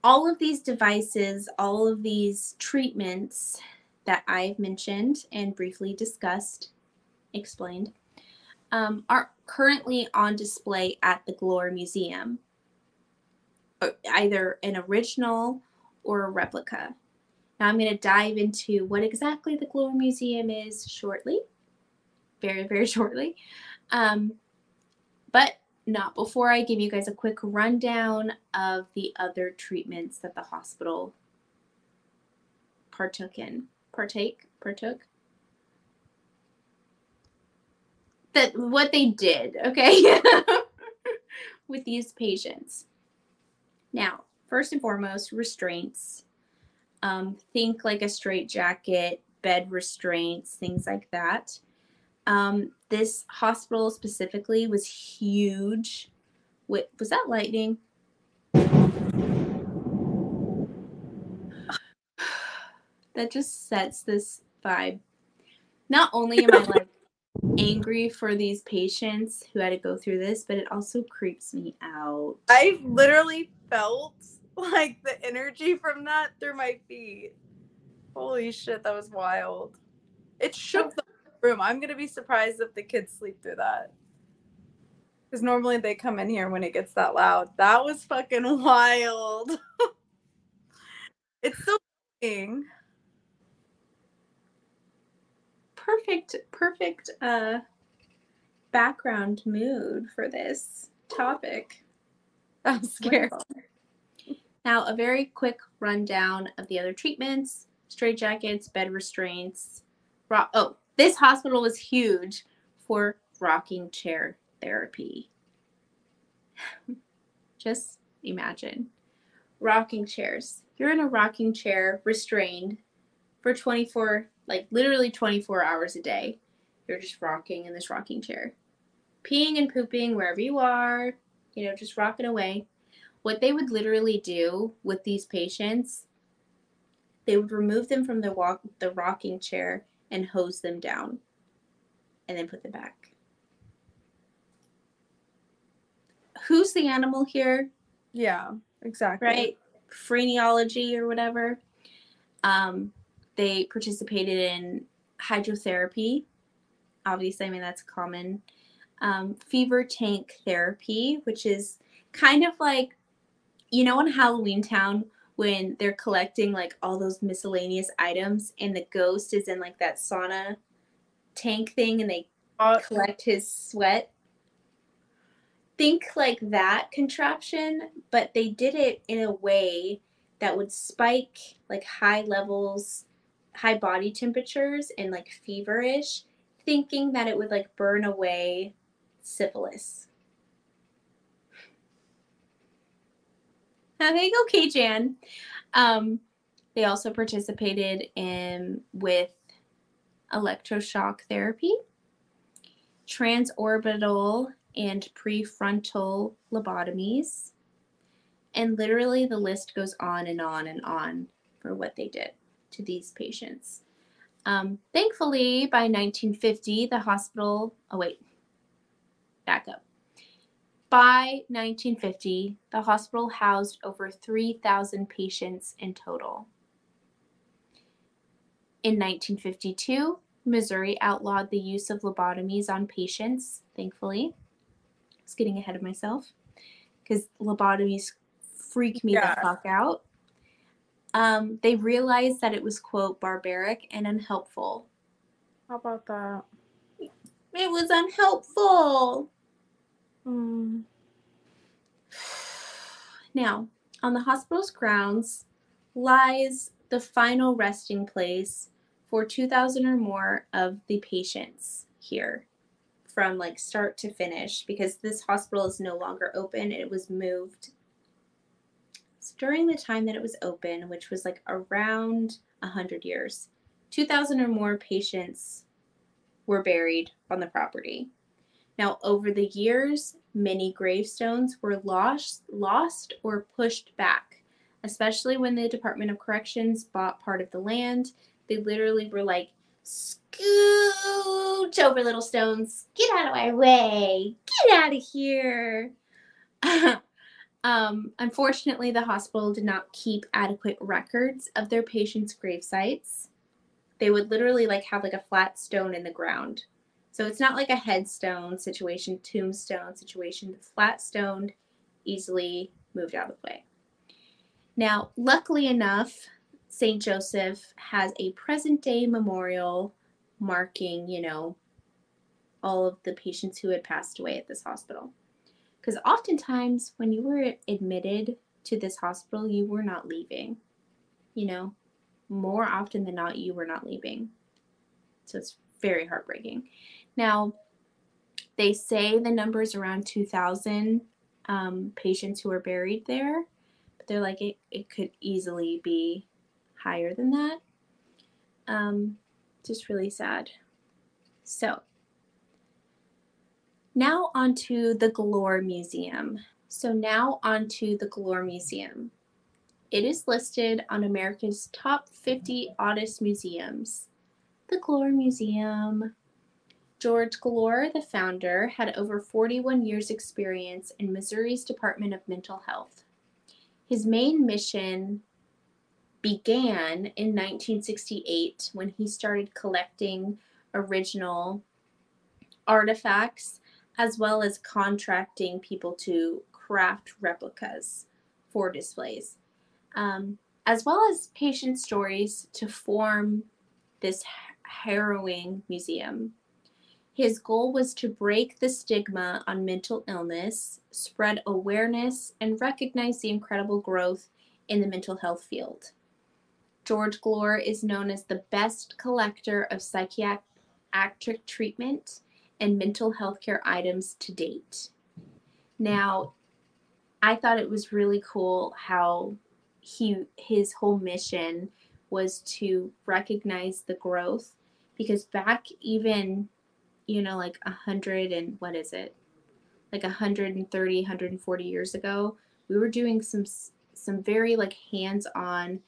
all of these devices, all of these treatments that I've mentioned and briefly discussed, explained, um, are currently on display at the Glore Museum, uh, either an original or a replica. Now, I'm going to dive into what exactly the Glore Museum is shortly, very, very shortly. Um, but not before I give you guys a quick rundown of the other treatments that the hospital partook in. Partake? Partook? That what they did, okay? With these patients. Now, first and foremost, restraints. Um, think like a straight jacket, bed restraints, things like that. Um, this hospital specifically was huge. Wait, was that lightning? That just sets this vibe. Not only am I like angry for these patients who had to go through this, but it also creeps me out. I literally felt like the energy from that through my feet. Holy shit, that was wild. It shook the room. I'm gonna be surprised if the kids sleep through that. Because normally they come in here when it gets that loud. That was fucking wild. it's so Perfect, perfect uh background mood for this topic. I'm scared. Wonderful. Now, a very quick rundown of the other treatments straight jackets, bed restraints. Oh, this hospital was huge for rocking chair therapy. Just imagine rocking chairs. You're in a rocking chair, restrained for 24, like literally 24 hours a day. You're just rocking in this rocking chair, peeing and pooping wherever you are, you know, just rocking away. What they would literally do with these patients, they would remove them from the walk the rocking chair and hose them down and then put them back. Who's the animal here? Yeah, exactly. Right? Phrenology or whatever. Um, they participated in hydrotherapy. Obviously, I mean, that's common. Um, fever tank therapy, which is kind of like, you know, in Halloween Town when they're collecting like all those miscellaneous items and the ghost is in like that sauna tank thing and they uh, collect his sweat. Think like that contraption, but they did it in a way that would spike like high levels, high body temperatures and like feverish, thinking that it would like burn away syphilis. Now, there you go, K Jan. Um, they also participated in with electroshock therapy, transorbital and prefrontal lobotomies, and literally the list goes on and on and on for what they did to these patients. Um, thankfully, by 1950, the hospital, oh wait, back up. By 1950, the hospital housed over 3,000 patients in total. In 1952, Missouri outlawed the use of lobotomies on patients, thankfully. I was getting ahead of myself because lobotomies freak me yeah. the fuck out. Um, they realized that it was, quote, barbaric and unhelpful. How about that? It was unhelpful. Mm. Now, on the hospital's grounds lies the final resting place for 2,000 or more of the patients here from like start to finish because this hospital is no longer open. It was moved during the time that it was open, which was like around 100 years. 2,000 or more patients were buried on the property. Now, over the years, many gravestones were lost, lost or pushed back, especially when the Department of Corrections bought part of the land. They literally were like, scooch over little stones, get out of my way, get out of here. um, unfortunately, the hospital did not keep adequate records of their patients' grave sites. They would literally like have like a flat stone in the ground so it's not like a headstone situation, tombstone situation. Flat stoned, easily moved out of the way. Now, luckily enough, St. Joseph has a present day memorial marking, you know, all of the patients who had passed away at this hospital. Because oftentimes, when you were admitted to this hospital, you were not leaving. You know, more often than not, you were not leaving. So it's very heartbreaking. Now, they say the number is around 2,000 um, patients who are buried there, but they're like, it, it could easily be higher than that. Um, just really sad. So, now onto the Glore Museum. So, now onto the Glore Museum. It is listed on America's top 50 oddest museums. The Glore Museum, George Glore, the founder, had over 41 years' experience in Missouri's Department of Mental Health. His main mission began in 1968 when he started collecting original artifacts as well as contracting people to craft replicas for displays, um, as well as patient stories to form this harrowing museum. His goal was to break the stigma on mental illness, spread awareness, and recognize the incredible growth in the mental health field. George Glore is known as the best collector of psychiatric treatment and mental health care items to date. Now, I thought it was really cool how he his whole mission was to recognize the growth because back even you know, like a hundred and what is it? Like 130, 140 years ago, we were doing some some very like hands-on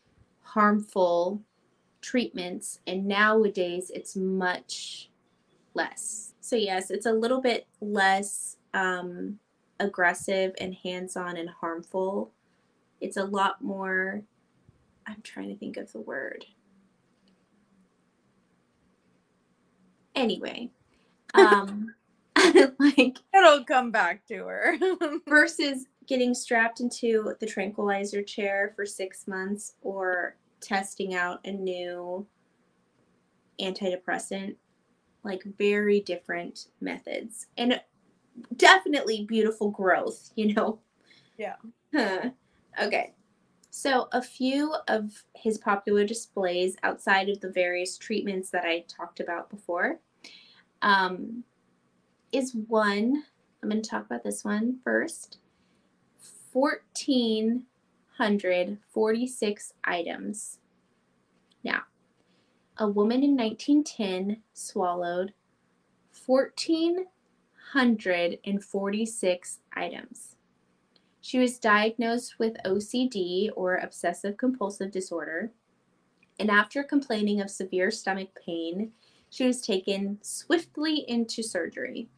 harmful treatments and nowadays it's much less. So yes, it's a little bit less um, aggressive and hands-on and harmful. It's a lot more I'm trying to think of the word. Anyway, um, like it'll come back to her. versus getting strapped into the tranquilizer chair for six months or testing out a new antidepressant like very different methods and definitely beautiful growth you know yeah huh. okay so a few of his popular displays outside of the various treatments that i talked about before um, is one. I'm going to talk about this one first. 1,446 items. Now, a woman in 1910 swallowed 1,446 items. She was diagnosed with OCD or obsessive compulsive disorder, and after complaining of severe stomach pain she was taken swiftly into surgery.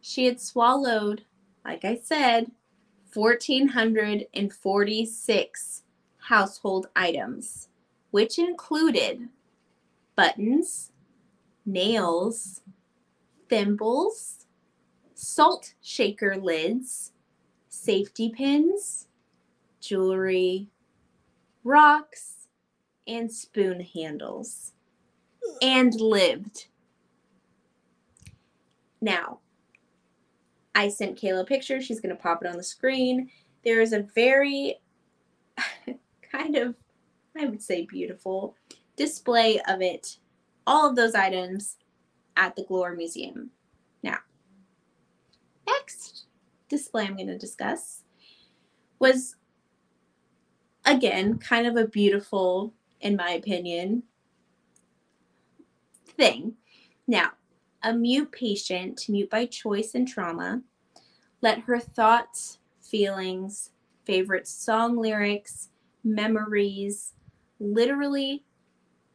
She had swallowed, like I said, 1,446 household items, which included buttons, nails, thimbles, salt shaker lids, safety pins, jewelry, rocks, and spoon handles and lived. Now, I sent Kayla a picture. She's going to pop it on the screen. There is a very kind of, I would say, beautiful display of it, all of those items at the Glore Museum. Now, next display I'm going to discuss was, again, kind of a beautiful, in my opinion, thing. Now, a mute patient, mute by choice and trauma, let her thoughts, feelings, favorite song lyrics, memories, literally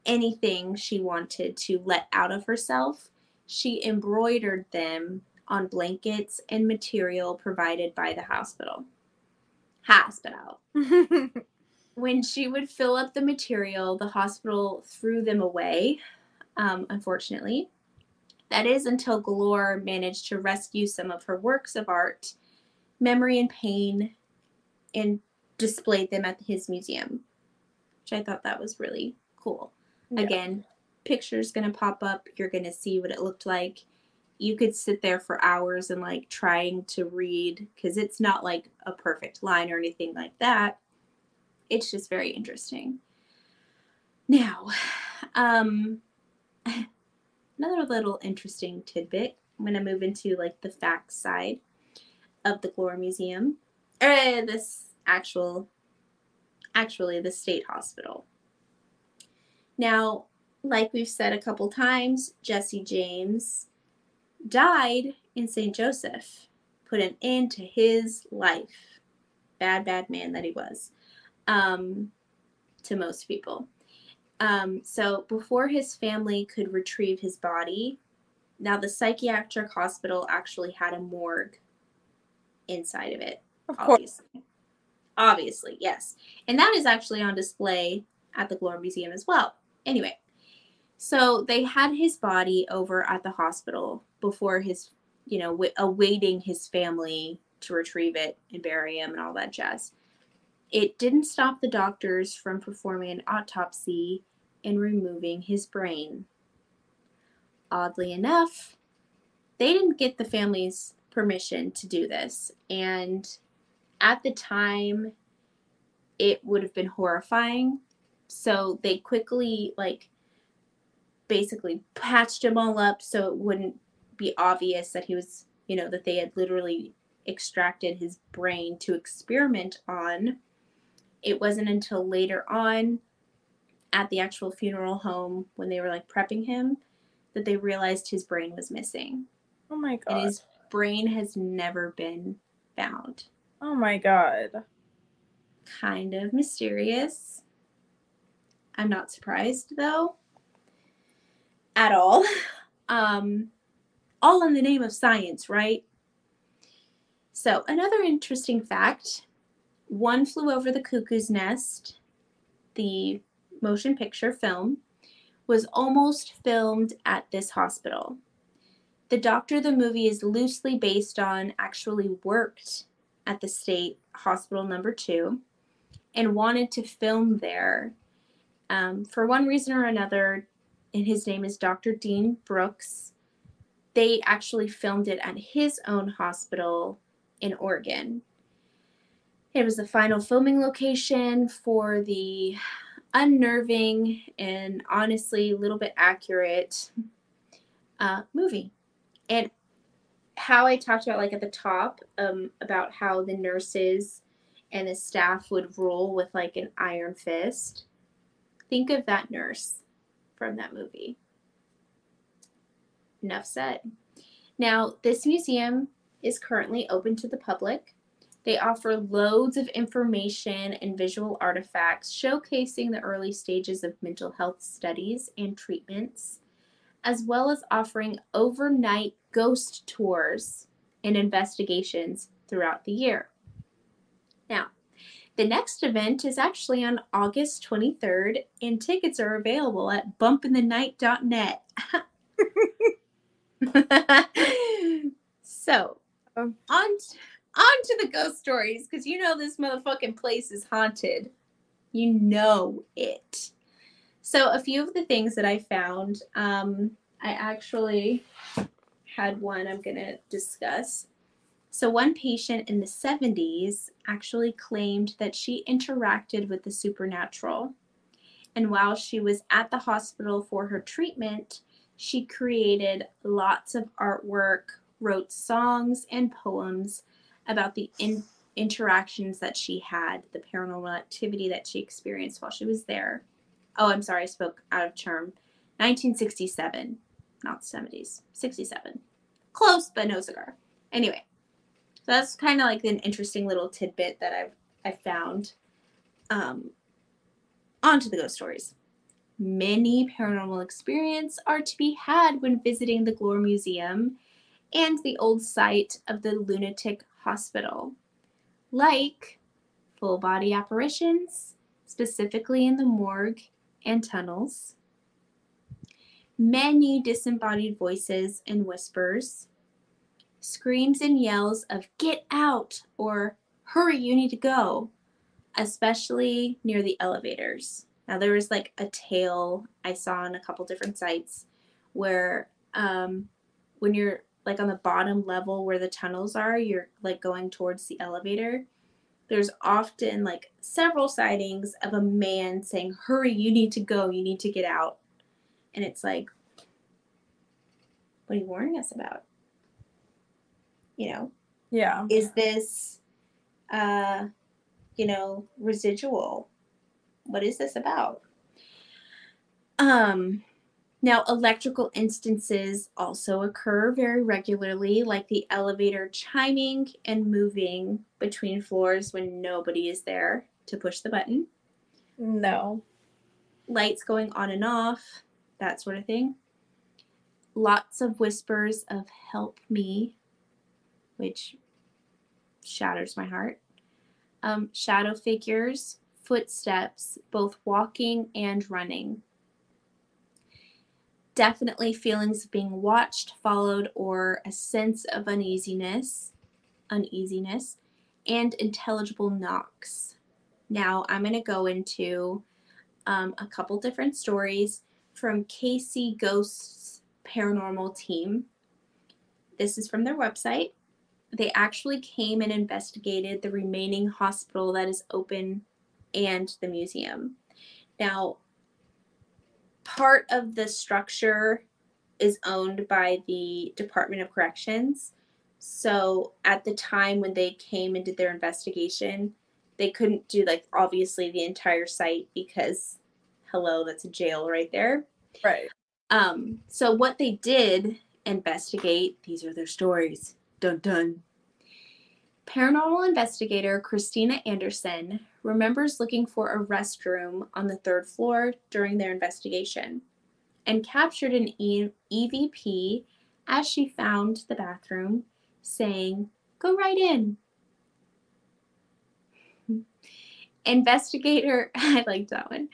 anything she wanted to let out of herself, she embroidered them on blankets and material provided by the hospital. Hospital. when she would fill up the material, the hospital threw them away, um, unfortunately. That is until Glore managed to rescue some of her works of art, memory and pain, and displayed them at his museum, which I thought that was really cool. Yeah. Again, picture's going to pop up. You're going to see what it looked like. You could sit there for hours and like trying to read because it's not like a perfect line or anything like that. It's just very interesting. Now, um, another little interesting tidbit. I'm going to move into like the facts side of the Glore Museum. Uh, this actual, actually, the state hospital. Now, like we've said a couple times, Jesse James died in St. Joseph, put an end to his life. Bad, bad man that he was um, to most people. Um, so before his family could retrieve his body, now the psychiatric hospital actually had a morgue inside of it. Of obviously. course. Obviously, yes. And that is actually on display at the Glore Museum as well. Anyway, so they had his body over at the hospital before his, you know, w- awaiting his family to retrieve it and bury him and all that jazz. It didn't stop the doctors from performing an autopsy and removing his brain. Oddly enough, they didn't get the family's permission to do this. And at the time, it would have been horrifying. So they quickly, like, basically patched him all up so it wouldn't be obvious that he was, you know, that they had literally extracted his brain to experiment on. It wasn't until later on at the actual funeral home when they were like prepping him that they realized his brain was missing. Oh my god. And his brain has never been found. Oh my god. Kind of mysterious. I'm not surprised though. At all. Um all in the name of science, right? So, another interesting fact one Flew Over the Cuckoo's Nest, the motion picture film, was almost filmed at this hospital. The doctor the movie is loosely based on actually worked at the state hospital number two and wanted to film there. Um, for one reason or another, and his name is Dr. Dean Brooks, they actually filmed it at his own hospital in Oregon. It was the final filming location for the unnerving and honestly a little bit accurate uh, movie. And how I talked about, like at the top, um, about how the nurses and the staff would rule with like an iron fist. Think of that nurse from that movie. Enough said. Now, this museum is currently open to the public. They offer loads of information and visual artifacts showcasing the early stages of mental health studies and treatments, as well as offering overnight ghost tours and investigations throughout the year. Now, the next event is actually on August 23rd, and tickets are available at bumpinthenight.net. so, um, on on to the ghost stories because you know this motherfucking place is haunted. You know it. So, a few of the things that I found, um, I actually had one I'm going to discuss. So, one patient in the 70s actually claimed that she interacted with the supernatural. And while she was at the hospital for her treatment, she created lots of artwork, wrote songs and poems about the in- interactions that she had, the paranormal activity that she experienced while she was there. Oh, I'm sorry, I spoke out of term. 1967. not 70s, 67. Close, but no cigar. Anyway, so that's kind of like an interesting little tidbit that I've I found um, onto the ghost stories. Many paranormal experiences are to be had when visiting the Glore Museum and the old site of the lunatic hospital, like full body apparitions, specifically in the morgue and tunnels, many disembodied voices and whispers, screams and yells of get out or hurry, you need to go, especially near the elevators. Now, there was like a tale I saw on a couple different sites where um, when you're like on the bottom level where the tunnels are, you're like going towards the elevator. There's often like several sightings of a man saying, Hurry, you need to go, you need to get out. And it's like, what are you warning us about? You know? Yeah. Is this uh you know, residual? What is this about? Um now, electrical instances also occur very regularly, like the elevator chiming and moving between floors when nobody is there to push the button. No. Lights going on and off, that sort of thing. Lots of whispers of help me, which shatters my heart. Um, shadow figures, footsteps, both walking and running definitely feelings of being watched, followed, or a sense of uneasiness, uneasiness, and intelligible knocks. Now, I'm going to go into um, a couple different stories from Casey Ghosts Paranormal Team. This is from their website. They actually came and investigated the remaining hospital that is open and the museum. Now, part of the structure is owned by the Department of Corrections. So at the time when they came and did their investigation, they couldn't do like obviously the entire site because hello, that's a jail right there. Right. Um, so what they did investigate, these are their stories. Dun dun. Paranormal investigator Christina Anderson remembers looking for a restroom on the third floor during their investigation and captured an e- EVP as she found the bathroom, saying, Go right in. Investigator, I liked that one.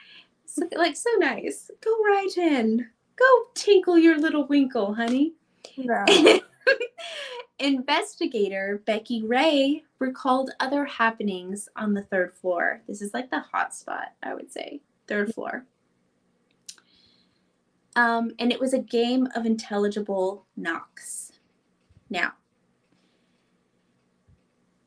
So, like, so nice. Go right in. Go tinkle your little winkle, honey. No. Investigator Becky Ray recalled other happenings on the third floor. This is like the hot spot, I would say. Third floor. Um, and it was a game of intelligible knocks. Now,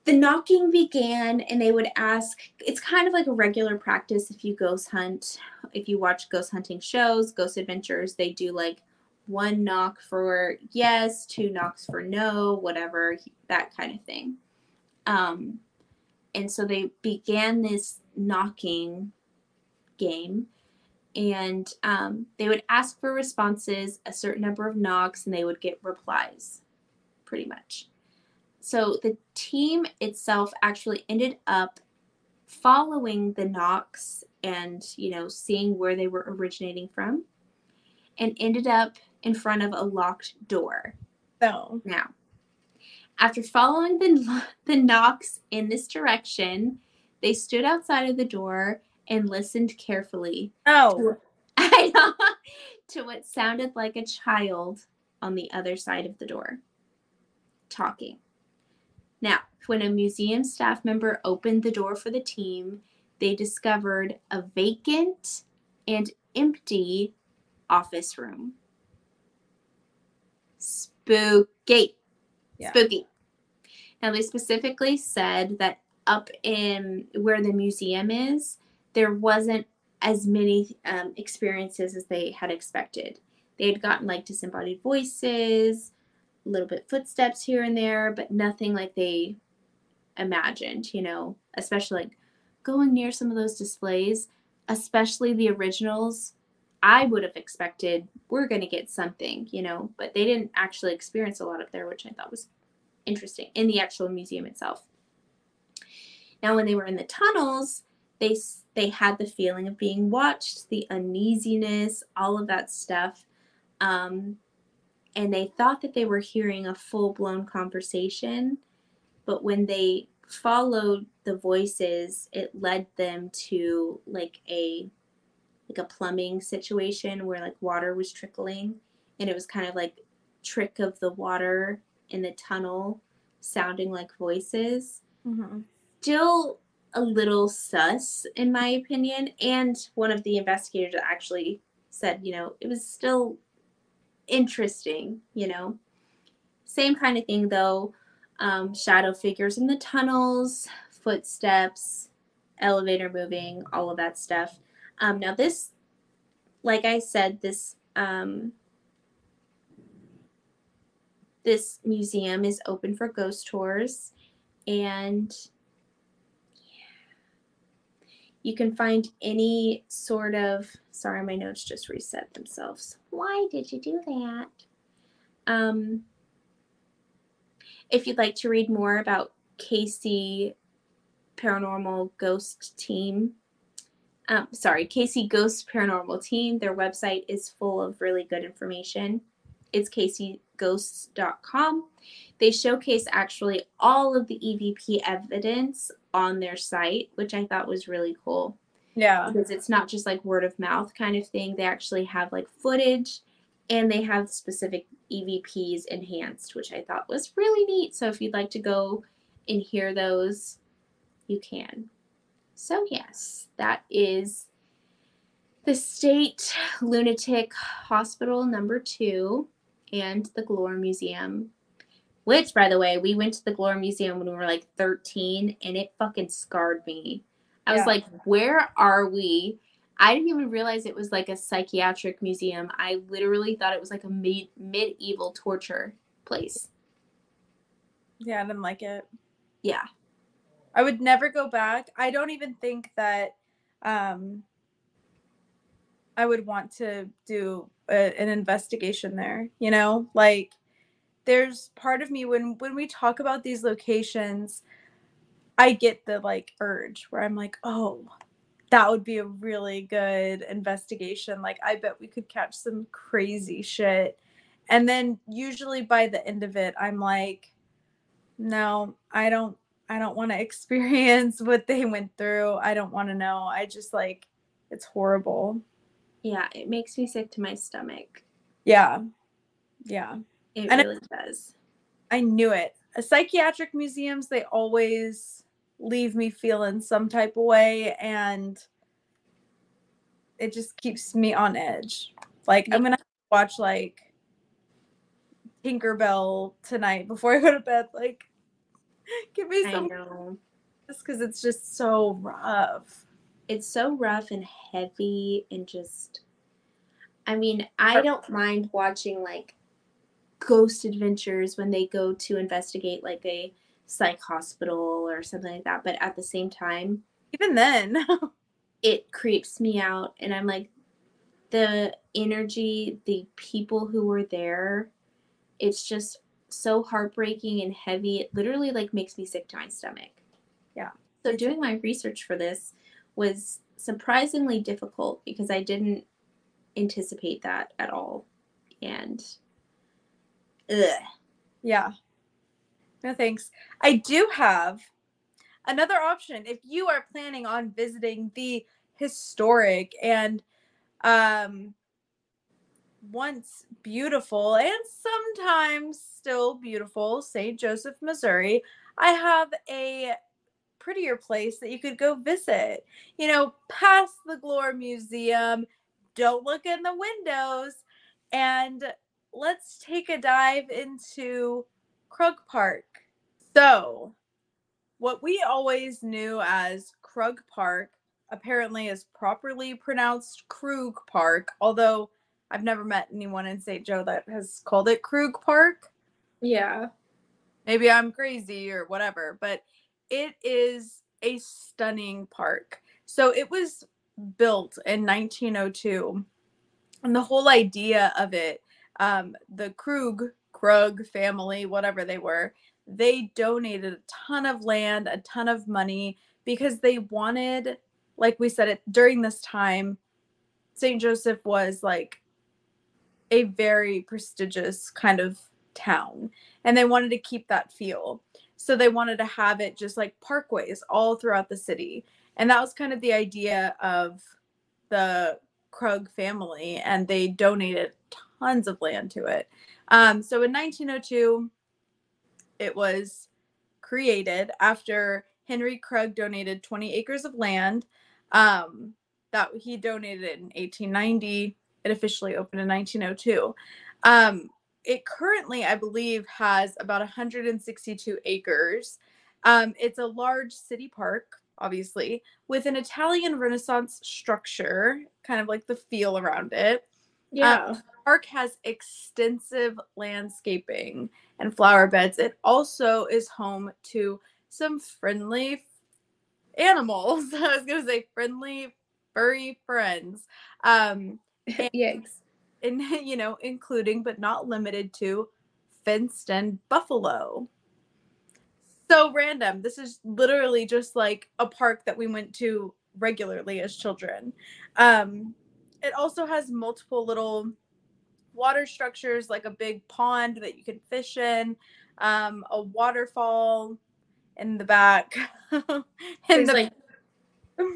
the knocking began, and they would ask it's kind of like a regular practice if you ghost hunt, if you watch ghost hunting shows, ghost adventures, they do like one knock for yes, two knocks for no, whatever, that kind of thing. Um, and so they began this knocking game, and um, they would ask for responses, a certain number of knocks, and they would get replies, pretty much. So the team itself actually ended up following the knocks and you know seeing where they were originating from and ended up in front of a locked door. So Now, after following the, the knocks in this direction, they stood outside of the door and listened carefully. Oh. Know, to what sounded like a child on the other side of the door talking. Now, when a museum staff member opened the door for the team, they discovered a vacant and empty office room. Spooky. Yeah. Spooky. Now, they specifically said that up in where the museum is, there wasn't as many um, experiences as they had expected. They had gotten like disembodied voices, a little bit footsteps here and there, but nothing like they imagined, you know, especially like going near some of those displays, especially the originals. I would have expected we're going to get something, you know, but they didn't actually experience a lot up there, which I thought was interesting in the actual museum itself. Now, when they were in the tunnels, they they had the feeling of being watched, the uneasiness, all of that stuff, um, and they thought that they were hearing a full blown conversation, but when they followed the voices, it led them to like a like a plumbing situation where like water was trickling and it was kind of like trick of the water in the tunnel sounding like voices. Mm-hmm. Still a little sus, in my opinion. And one of the investigators actually said, you know, it was still interesting, you know. Same kind of thing though. Um, shadow figures in the tunnels, footsteps, elevator moving, all of that stuff. Um, now, this, like I said, this um, this museum is open for ghost tours, and you can find any sort of. Sorry, my notes just reset themselves. Why did you do that? Um, if you'd like to read more about casey Paranormal Ghost Team, um, sorry, Casey Ghost Paranormal Team. Their website is full of really good information. It's caseyghosts.com. They showcase actually all of the EVP evidence on their site, which I thought was really cool. Yeah. Because it's not just like word of mouth kind of thing. They actually have like footage and they have specific EVPs enhanced, which I thought was really neat. So if you'd like to go and hear those, you can. So, yes, that is the State Lunatic Hospital number two and the Glore Museum. Which, by the way, we went to the Glore Museum when we were like 13 and it fucking scarred me. I yeah. was like, where are we? I didn't even realize it was like a psychiatric museum. I literally thought it was like a mid- medieval torture place. Yeah, I didn't like it. Yeah. I would never go back. I don't even think that um I would want to do a, an investigation there, you know? Like there's part of me when when we talk about these locations, I get the like urge where I'm like, "Oh, that would be a really good investigation. Like, I bet we could catch some crazy shit. And then usually by the end of it, I'm like, no, I don't, I don't want to experience what they went through. I don't want to know. I just like, it's horrible. Yeah, it makes me sick to my stomach. Yeah. Yeah. It and really I, does. I knew it. A psychiatric museums, they always leave me feeling some type of way and it just keeps me on edge. Like yeah. I'm gonna watch like Tinkerbell tonight before I go to bed. Like give me some I just because it's just so rough. It's so rough and heavy and just I mean, I don't mind watching like ghost adventures when they go to investigate like a psych hospital or something like that. But at the same time, even then, it creeps me out. And I'm like, the energy, the people who were there, it's just so heartbreaking and heavy. It literally like makes me sick to my stomach. Yeah. So doing my research for this was surprisingly difficult because I didn't anticipate that at all. And ugh. Yeah. No thanks. I do have another option if you are planning on visiting the historic and um once beautiful and sometimes still beautiful St. Joseph, Missouri, I have a prettier place that you could go visit. You know, past the Glore Museum, don't look in the windows, and let's take a dive into Krug Park. So, what we always knew as Krug Park apparently is properly pronounced Krug Park, although I've never met anyone in St. Joe that has called it Krug Park. Yeah. Maybe I'm crazy or whatever, but it is a stunning park. So it was built in 1902 and the whole idea of it, um, the Krug, Krug family, whatever they were, they donated a ton of land, a ton of money because they wanted, like we said it during this time, St. Joseph was like a very prestigious kind of town and they wanted to keep that feel. So they wanted to have it just like parkways all throughout the city. And that was kind of the idea of the Krug family, and they donated tons of land to it. Um, so in 1902, it was created after Henry Krug donated 20 acres of land. Um, that he donated in 1890. It officially opened in 1902. Um, it currently, I believe, has about 162 acres. Um, it's a large city park, obviously, with an Italian Renaissance structure, kind of like the feel around it. Yeah. Um, park has extensive landscaping and flower beds. It also is home to some friendly animals. I was going to say friendly furry friends. Um, Yikes. and you know, including but not limited to fenced and buffalo. So random. This is literally just like a park that we went to regularly as children. Um, it also has multiple little water structures, like a big pond that you can fish in, um, a waterfall in the back. and There's the like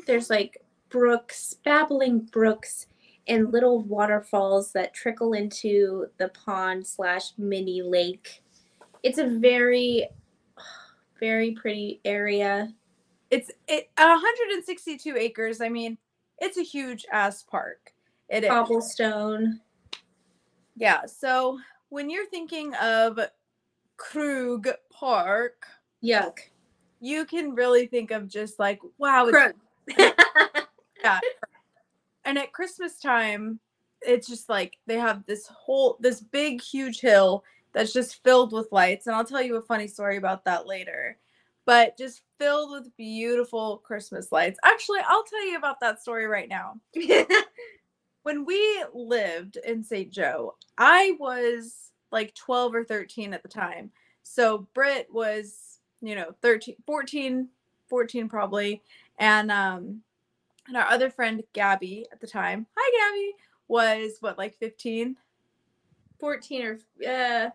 there's like brooks, babbling brooks, and little waterfalls that trickle into the pond slash mini lake. It's a very, very pretty area. it's it 162 acres. I mean, it's a huge ass park. It is. Cobblestone. Yeah. So when you're thinking of Krug Park, Yuck. you can really think of just like, wow, it's, yeah. And at Christmas time, it's just like they have this whole this big huge hill that's just filled with lights. And I'll tell you a funny story about that later. But just filled with beautiful Christmas lights. Actually, I'll tell you about that story right now. when we lived in St. Joe, I was like 12 or 13 at the time. So Brit was, you know, 13, 14, 14 probably. And um and our other friend Gabby at the time, hi Gabby, was what like 15? 14 or uh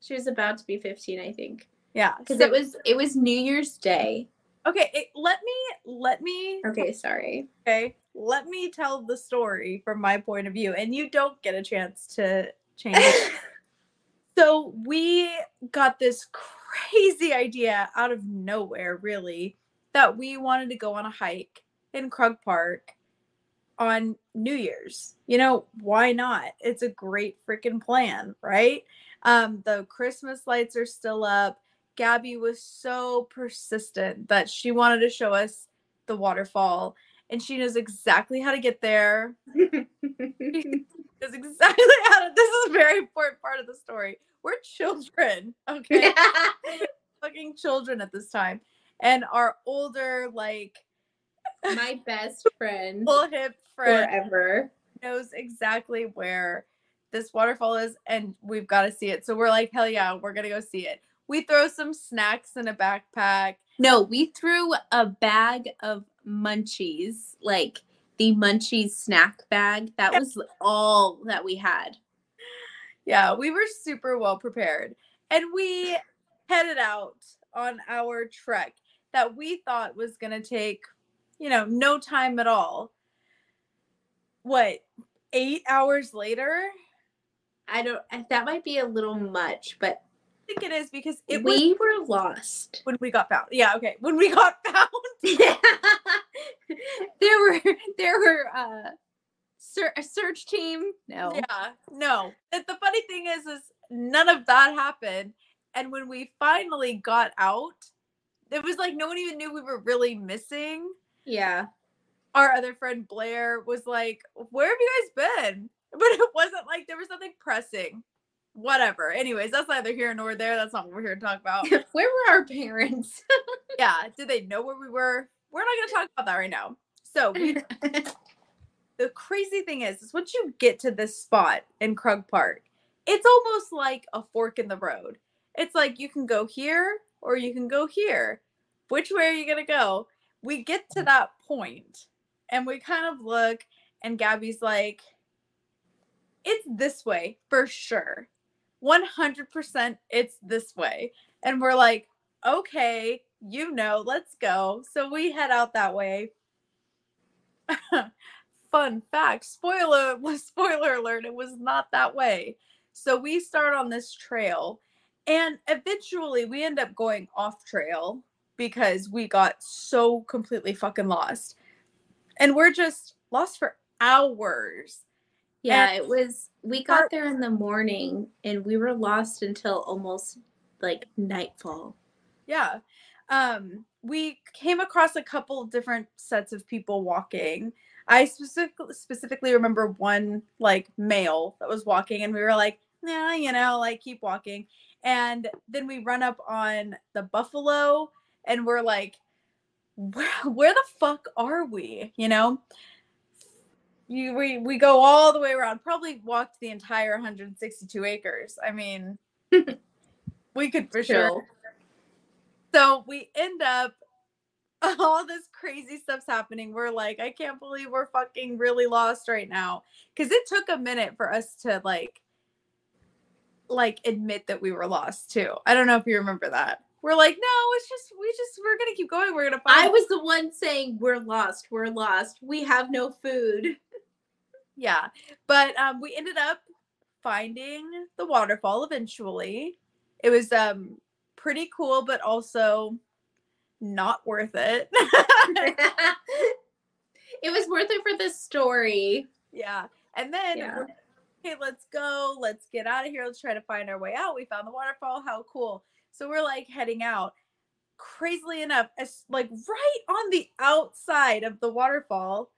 she was about to be 15 i think Yeah. because so- it was it was new year's day Okay, it, let me let me okay sorry okay, let me tell the story from my point of view and you don't get a chance to change it. So we got this crazy idea out of nowhere, really, that we wanted to go on a hike in Krug Park on New Year's. You know, why not? It's a great freaking plan, right? Um, the Christmas lights are still up. Gabby was so persistent that she wanted to show us the waterfall and she knows exactly how to get there knows exactly how to this is a very important part of the story. We're children, okay? Fucking children at this time. And our older, like my best friend full hip friend forever knows exactly where this waterfall is and we've got to see it. So we're like, hell yeah, we're gonna go see it. We throw some snacks in a backpack. no we threw a bag of munchies like the munchies snack bag that was all that we had Yeah, we were super well prepared. And we headed out on our trek that we thought was going to take, you know, no time at all. What, eight hours later? i don't that might be a little much but I think it is because it we were lost when we got found. Yeah, okay. When we got found. there were there were uh ser- a search team no Yeah, no. And the funny thing is, is none of that happened. And when we finally got out, it was like no one even knew we were really missing. Yeah our other friend Blair was like, Where have you guys been? But it wasn't like there was nothing pressing. Whatever. Anyways, that's neither here nor there. That's not what we're here to talk about. where were our parents yeah. Did they know where we were? We're not going to talk about that right now. So we the crazy thing is, is once you get to this spot in Krug Park, it's almost like a fork in the road. It's like you can go here or you can go here. Which way are you gonna go? We get to mm. that point and we kind of look, and Gabby's like, it's this way for sure. 100% it's this way. And we're like, okay, you know, let's go. So we head out that way. Fun fact, spoiler spoiler alert, it was not that way. So we start on this trail and eventually we end up going off trail because we got so completely fucking lost. And we're just lost for hours. Yeah, and it was we got our, there in the morning and we were lost until almost like nightfall. Yeah. Um we came across a couple different sets of people walking. I specifically specifically remember one like male that was walking and we were like, yeah, you know, like keep walking. And then we run up on the buffalo and we're like, where, where the fuck are we? You know? You we we go all the way around, probably walked the entire 162 acres. I mean, we could for sure. So we end up all this crazy stuff's happening. We're like, I can't believe we're fucking really lost right now. Cause it took a minute for us to like like admit that we were lost too. I don't know if you remember that. We're like, no, it's just we just we're gonna keep going. We're gonna find. I was the one saying we're lost. We're lost. We have no food. Yeah, but um, we ended up finding the waterfall eventually. It was um pretty cool, but also not worth it. it was worth it for the story. Yeah, and then yeah okay, let's go. Let's get out of here. Let's try to find our way out. We found the waterfall. How cool. So we're like heading out. Crazily enough, as like right on the outside of the waterfall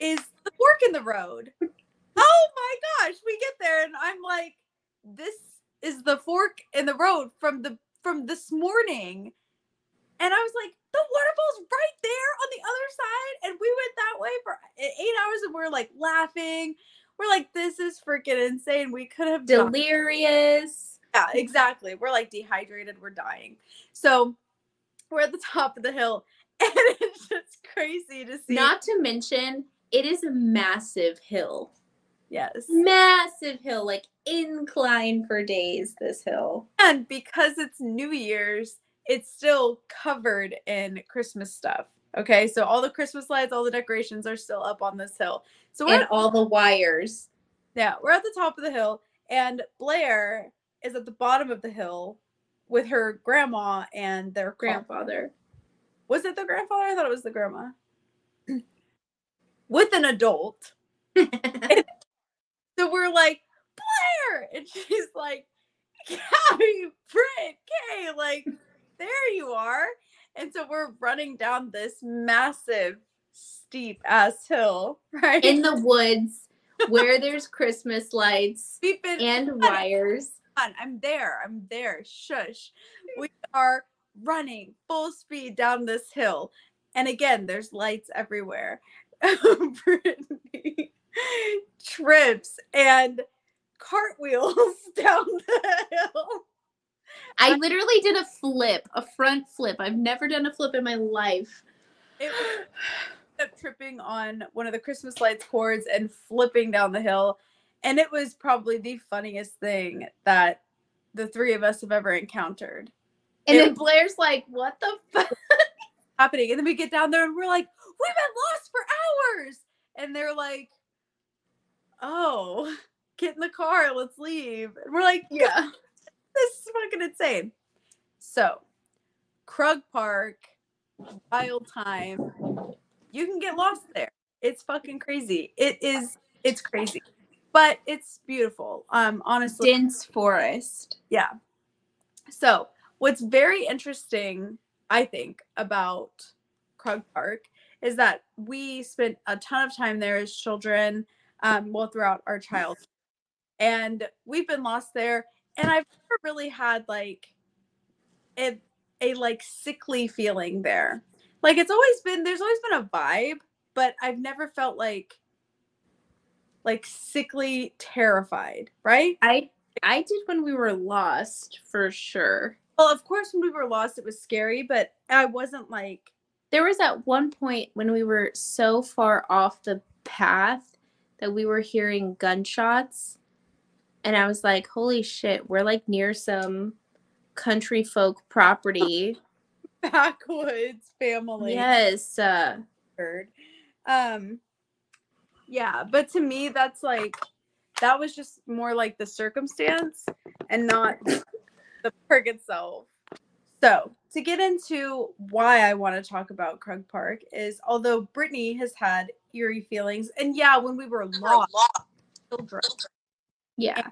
is the fork in the road. oh my gosh, we get there and I'm like, this is the fork in the road from the from this morning. And I was like, the waterfall's right there on the other side. And we went that way for eight hours and we are like laughing we're like, this is freaking insane. We could have delirious. Yeah, exactly. We're like dehydrated. We're dying. So we're at the top of the hill, and it's just crazy to see. Not to mention, it is a massive hill. Yes. Massive hill, like incline for days, this hill. And because it's New Year's, it's still covered in Christmas stuff. Okay, so all the Christmas lights, all the decorations are still up on this hill. So and all the wires. Yeah, we're at the top of the hill, and Blair is at the bottom of the hill with her grandma and their oh. grandfather. Was it the grandfather? I thought it was the grandma. with an adult. so we're like, Blair! And she's like, Gabby, Brit, Cay, like, there you are. And so we're running down this massive, steep ass hill, right? In the woods where there's Christmas lights and wires. I'm there. I'm there. Shush. We are running full speed down this hill. And again, there's lights everywhere. Brittany trips and cartwheels down the hill. I uh, literally did a flip, a front flip. I've never done a flip in my life. It was tripping on one of the Christmas lights cords and flipping down the hill. And it was probably the funniest thing that the three of us have ever encountered. And it then Blair's like, what the fuck? happening? And then we get down there and we're like, we've been lost for hours. And they're like, oh, get in the car, let's leave. And we're like, yeah this is fucking insane. So, Krug Park, wild time. You can get lost there. It's fucking crazy. It is. It's crazy, but it's beautiful. Um, honestly, dense forest. Yeah. So, what's very interesting, I think, about Krug Park is that we spent a ton of time there as children, um, well, throughout our childhood, and we've been lost there and I've never really had like a a like sickly feeling there. Like it's always been there's always been a vibe, but I've never felt like like sickly terrified, right? I I did when we were lost for sure. Well, of course, when we were lost, it was scary, but I wasn't like There was at one point when we were so far off the path that we were hearing gunshots and I was like, "Holy shit, we're like near some country folk property." backwoods family. yes. Uh, Heard. Um, yeah, but to me, that's like that was just more like the circumstance and not the park itself. So, to get into why I want to talk about Krug Park is although Brittany has had eerie feelings, and yeah, when we were lost, children yeah.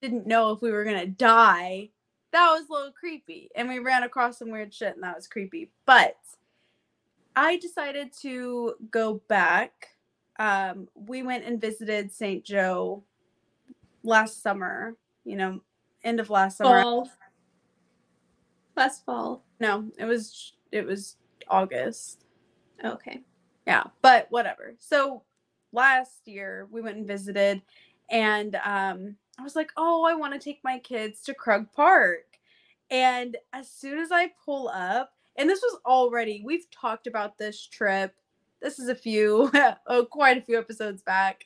didn't know if we were gonna die, that was a little creepy. And we ran across some weird shit, and that was creepy. But I decided to go back. Um, we went and visited St. Joe last summer, you know, end of last summer. Fall. Last fall. No, it was it was August. Okay. Yeah, but whatever. So last year we went and visited and um I was like, "Oh, I want to take my kids to Krug Park." And as soon as I pull up, and this was already we've talked about this trip. This is a few oh, quite a few episodes back.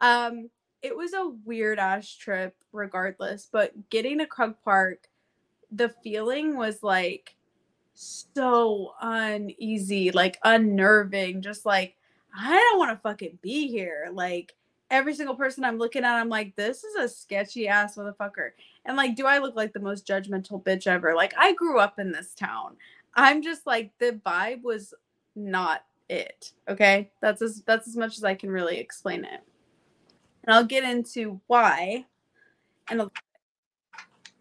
Um it was a weird ass trip regardless, but getting to Krug Park, the feeling was like so uneasy, like unnerving, just like I don't want to fucking be here. Like every single person I'm looking at, I'm like, this is a sketchy ass motherfucker. And like, do I look like the most judgmental bitch ever? Like, I grew up in this town. I'm just like the vibe was not it. Okay. That's as that's as much as I can really explain it. And I'll get into why and a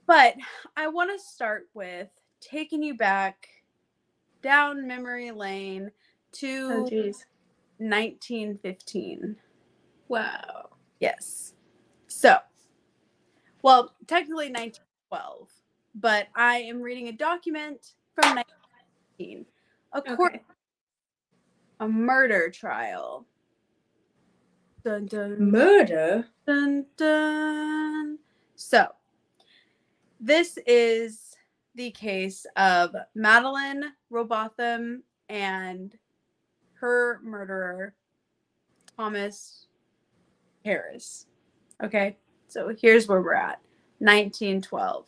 but I want to start with taking you back down memory lane to Oh 1915. Wow. Yes. So, well, technically 1912, but I am reading a document from 1915. A court, Okay. A murder trial. Dun dun Murder. dun dun. So, this is the case of Madeline Robotham and her murderer, Thomas Harris. Okay, so here's where we're at 1912.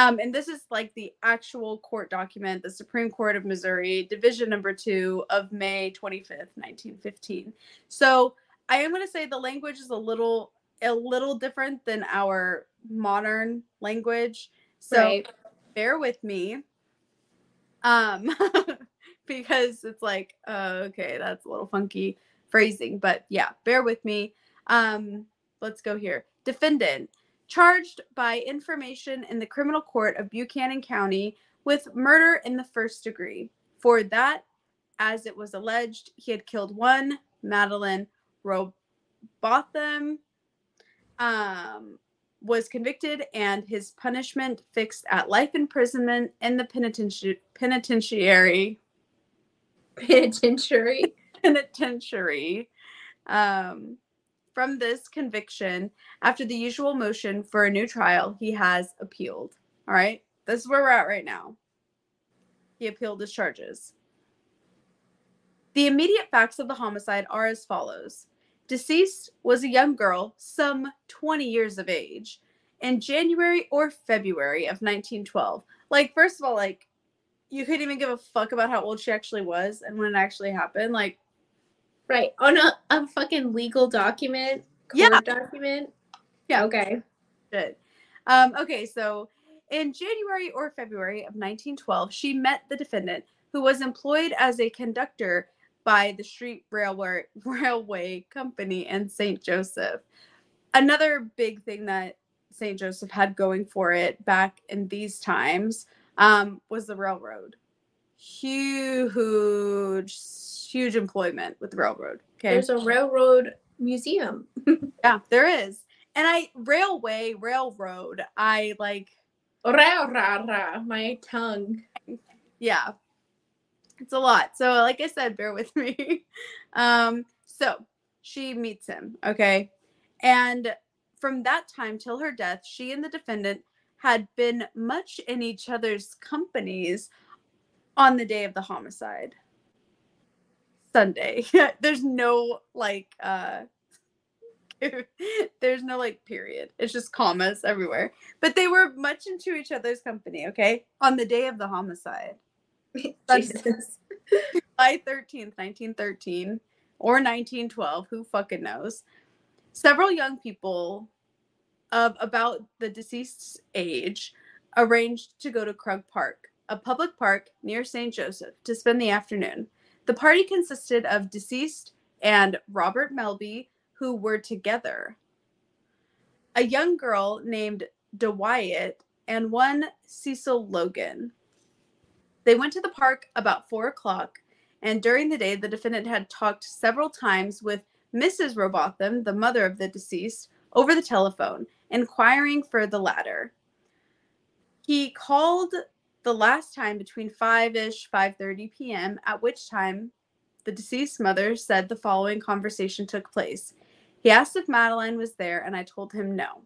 Um, and this is like the actual court document, the Supreme Court of Missouri, Division Number Two of May 25th, 1915. So I am going to say the language is a little a little different than our modern language. So right. bear with me. Um because it's like, uh, okay, that's a little funky phrasing, but yeah, bear with me. Um let's go here. Defendant charged by information in the criminal court of Buchanan County with murder in the first degree. For that, as it was alleged, he had killed one Madeline Robotham um, was convicted and his punishment fixed at life imprisonment in the penitenti- penitentiary Penitentiary. penitentiary um, from this conviction after the usual motion for a new trial he has appealed. All right? This is where we're at right now. He appealed his charges. The immediate facts of the homicide are as follows. Deceased was a young girl some 20 years of age in january or february of 1912 like first of all like you couldn't even give a fuck about how old she actually was and when it actually happened. Like Right. On a, a fucking legal document. Yeah. Document. Yeah. Okay. Good. Um, okay, so in January or February of 1912, she met the defendant, who was employed as a conductor by the Street Railway Railway Company in St. Joseph. Another big thing that St. Joseph had going for it back in these times um, was the railroad. Huge, huge employment with the railroad. Okay. There's a railroad museum. yeah, there is. And I railway, railroad, I like Ra ra ra. My tongue. yeah it's a lot so like i said bear with me um so she meets him okay And from that time till her death, she and the defendant had been much in each other's companies on the day of the homicide. Sunday. There's no like uh there's no like period. It's just commas everywhere. But they were much into each other's company, okay? On the day of the homicide. Jesus. July 13th, 1913 or 1912, who fucking knows. Several young people of about the deceased's age arranged to go to Krug Park, a public park near St. Joseph, to spend the afternoon. The party consisted of deceased and Robert Melby, who were together, a young girl named DeWyatt, and one Cecil Logan. They went to the park about four o'clock, and during the day, the defendant had talked several times with Mrs. Robotham, the mother of the deceased, over the telephone, inquiring for the latter. He called the last time between 5ish 5:30 p.m., at which time the deceased mother said the following conversation took place. He asked if Madeline was there and I told him no.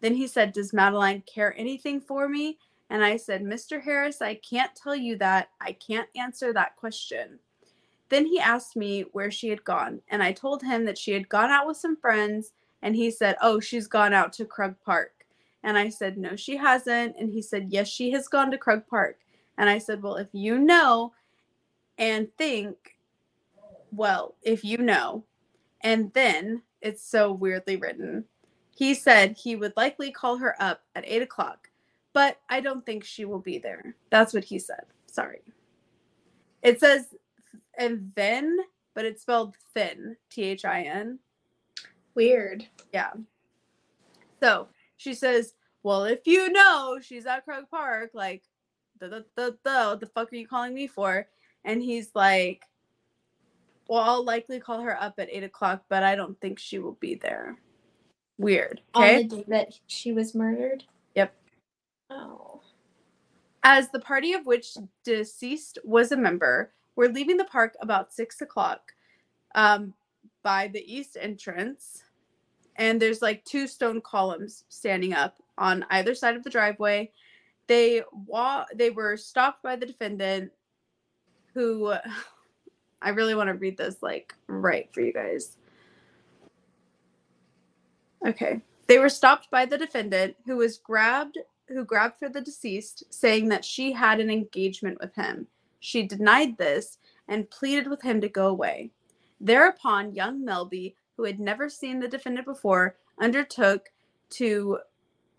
Then he said, "Does Madeline care anything for me?" And I said, "Mr. Harris, I can't tell you that. I can't answer that question." Then he asked me where she had gone, and I told him that she had gone out with some friends, and he said, "Oh, she's gone out to Krug Park." And I said, "No, she hasn't." And he said, "Yes, she has gone to Krug Park." And I said, "Well, if you know and think, well, if you know." And then it's so weirdly written. He said he would likely call her up at eight o'clock, but I don't think she will be there. That's what he said. Sorry. It says, and then, but it's spelled thin, T H I N. Weird. Yeah. So she says, Well, if you know she's at Krug Park, like, the, the, the, the, what the fuck are you calling me for? And he's like, Well, I'll likely call her up at eight o'clock, but I don't think she will be there. Weird. Okay. On the day that she was murdered? Yep. Oh. As the party of which deceased was a member were leaving the park about six o'clock um, by the east entrance, and there's like two stone columns standing up on either side of the driveway. They wa- they were stopped by the defendant, who I really want to read this like right for you guys. Okay. They were stopped by the defendant who was grabbed who grabbed for the deceased saying that she had an engagement with him. She denied this and pleaded with him to go away. Thereupon young Melby, who had never seen the defendant before, undertook to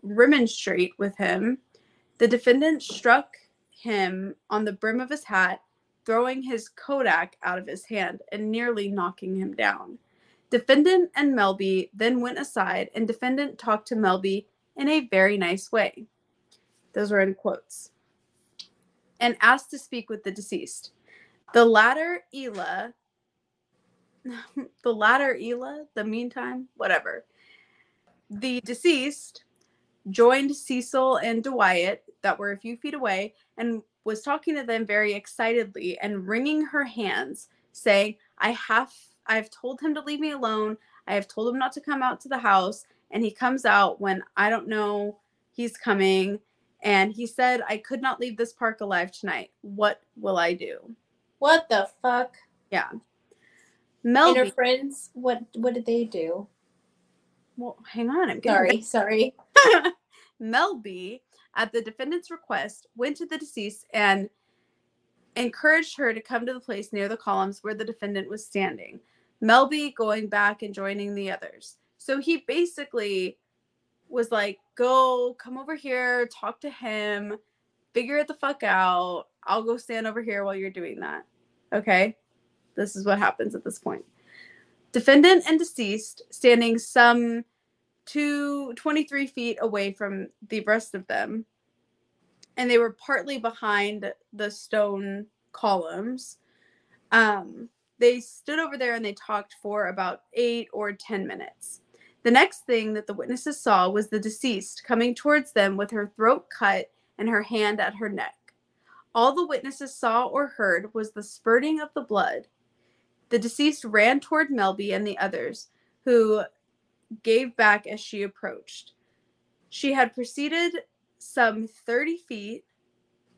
remonstrate with him. The defendant struck him on the brim of his hat, throwing his Kodak out of his hand and nearly knocking him down. Defendant and Melby then went aside, and defendant talked to Melby in a very nice way. Those were in quotes. And asked to speak with the deceased. The latter, Ela, the latter, Ela, the meantime, whatever. The deceased joined Cecil and DeWyatt, that were a few feet away, and was talking to them very excitedly and wringing her hands, saying, I have I've told him to leave me alone. I have told him not to come out to the house, and he comes out when I don't know he's coming. And he said, I could not leave this park alive tonight. What will I do? What the fuck? Yeah. And her friends, what what did they do? well, hang on, I'm Sorry, sorry. Melby, at the defendant's request, went to the deceased and encouraged her to come to the place near the columns where the defendant was standing. Melby going back and joining the others. So he basically was like, go, come over here, talk to him, figure it the fuck out. I'll go stand over here while you're doing that. Okay. This is what happens at this point. Defendant and deceased standing some two, 23 feet away from the rest of them. And they were partly behind the stone columns. Um, they stood over there and they talked for about eight or 10 minutes. The next thing that the witnesses saw was the deceased coming towards them with her throat cut and her hand at her neck. All the witnesses saw or heard was the spurting of the blood. The deceased ran toward Melby and the others, who gave back as she approached. She had proceeded some 30 feet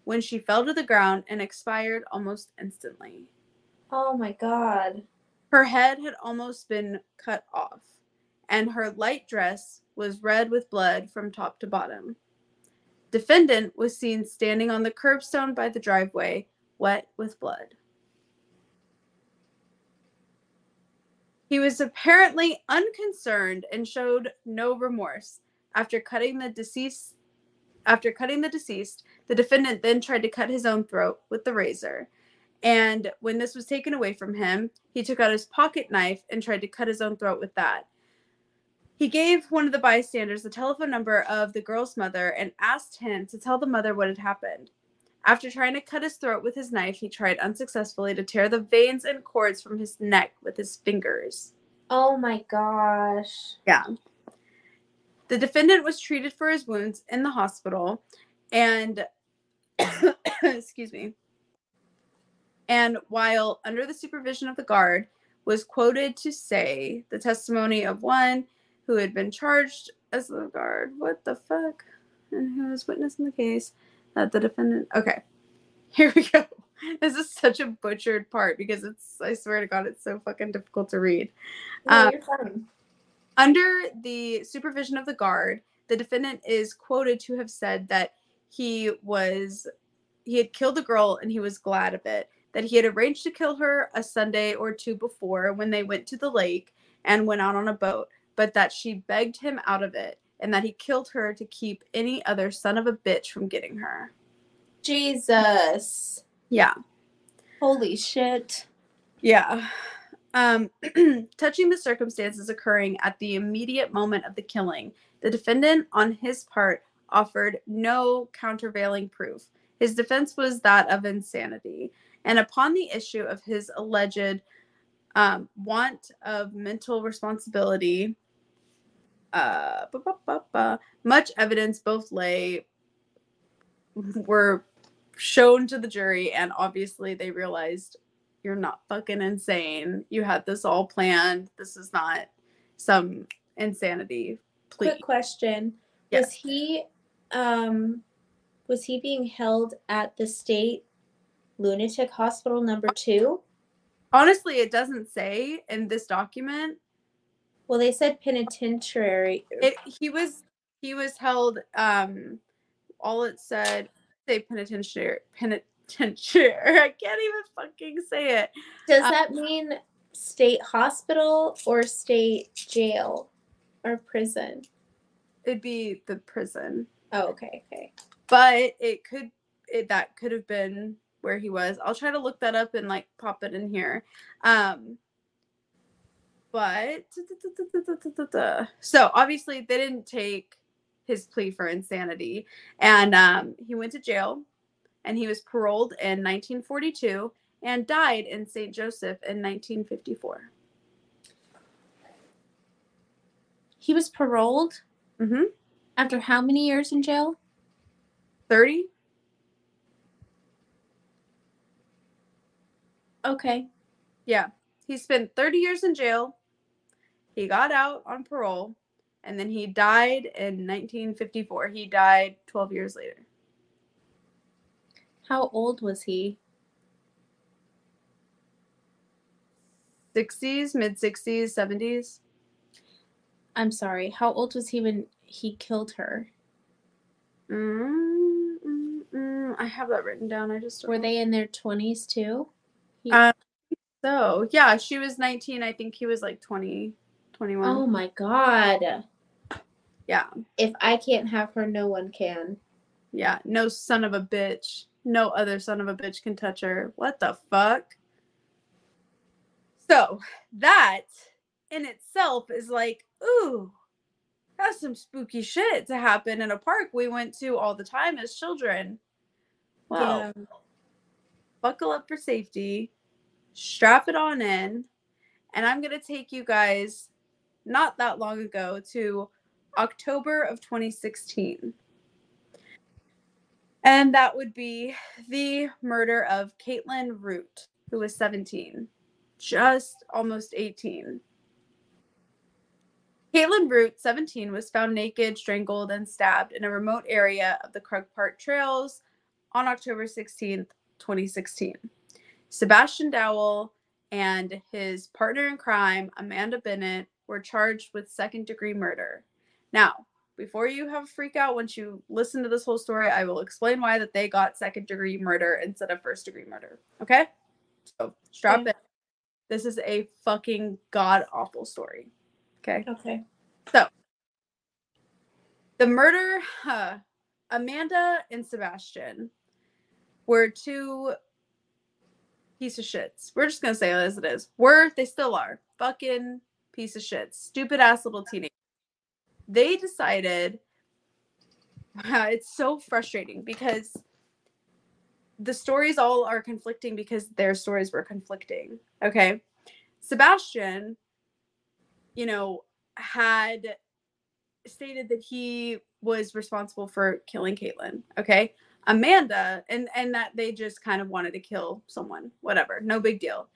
when she fell to the ground and expired almost instantly. Oh my god. Her head had almost been cut off, and her light dress was red with blood from top to bottom. Defendant was seen standing on the curbstone by the driveway, wet with blood. He was apparently unconcerned and showed no remorse. After cutting the deceased after cutting the deceased, the defendant then tried to cut his own throat with the razor. And when this was taken away from him, he took out his pocket knife and tried to cut his own throat with that. He gave one of the bystanders the telephone number of the girl's mother and asked him to tell the mother what had happened. After trying to cut his throat with his knife, he tried unsuccessfully to tear the veins and cords from his neck with his fingers. Oh my gosh. Yeah. The defendant was treated for his wounds in the hospital and excuse me. And while under the supervision of the guard, was quoted to say the testimony of one who had been charged as the guard. What the fuck? And who was witness in the case that the defendant. Okay, here we go. This is such a butchered part because it's. I swear to God, it's so fucking difficult to read. No, Um. Under the supervision of the guard, the defendant is quoted to have said that he was he had killed the girl and he was glad of it. That he had arranged to kill her a Sunday or two before when they went to the lake and went out on a boat, but that she begged him out of it and that he killed her to keep any other son of a bitch from getting her. Jesus. Yeah. Holy shit. Yeah. Um, touching the circumstances occurring at the immediate moment of the killing, the defendant, on his part, offered no countervailing proof. His defense was that of insanity. And upon the issue of his alleged um, want of mental responsibility, uh, ba, ba, ba, much evidence, both lay, were shown to the jury, and obviously they realized you're not fucking insane. You had this all planned. This is not some insanity plea. Quick question. Yes. Was he um was he being held at the state lunatic hospital number 2? Honestly, it doesn't say in this document. Well, they said penitentiary. It, he was he was held. Um, all it said say penitentiary penitentiary. I can't even fucking say it. Does uh, that mean state hospital or state jail or prison? It'd be the prison, Oh, okay, okay. but it could it that could have been where he was. I'll try to look that up and like pop it in here. Um, but so obviously they didn't take his plea for insanity, and um, he went to jail, and he was paroled in 1942 and died in St. Joseph in 1954. He was paroled Mm-hmm. after how many years in jail? 30. Okay. Yeah. He spent 30 years in jail. He got out on parole and then he died in 1954. He died 12 years later. How old was he? 60s, mid 60s, 70s. I'm sorry. How old was he when he killed her? Mm, mm, mm. I have that written down. I just Were know. they in their 20s too? He- Um, so, yeah, she was 19. I think he was like 20, 21. oh my god. Yeah. If I can't have her, no one can. Yeah. No son of a bitch. No other son of a bitch can touch her. What the fuck? So, that in itself is like, ooh, that's some spooky shit to happen in a park we went to all the time as children. Well, Yeah. buckle up for safety, strap it on in, and I'm going to take you guys not that long ago to October of 2016. And that would be the murder of Caitlin Root, who was 17, just almost 18. Caitlin Root, 17, was found naked, strangled, and stabbed in a remote area of the Krug Park trails on October 16th, 2016. Sebastian Dowell and his partner in crime, Amanda Bennett, were charged with second degree murder. Now, before you have a freak out once you listen to this whole story, I will explain why that they got second degree murder instead of first degree murder. Okay? So strap Okay. in. This is a fucking god awful story. Okay. Okay. So the murder, uh, Amanda and Sebastian were two piece of shits. We're just gonna say it as it is. Were they still are fucking piece of shit, stupid ass little teenagers. They decided. Uh, it's so frustrating because the stories all are conflicting because their stories were conflicting. Okay, Sebastian, you know, had stated that he was responsible for killing Caitlyn. Okay. Amanda, and and that they just kind of wanted to kill someone, whatever, no big deal.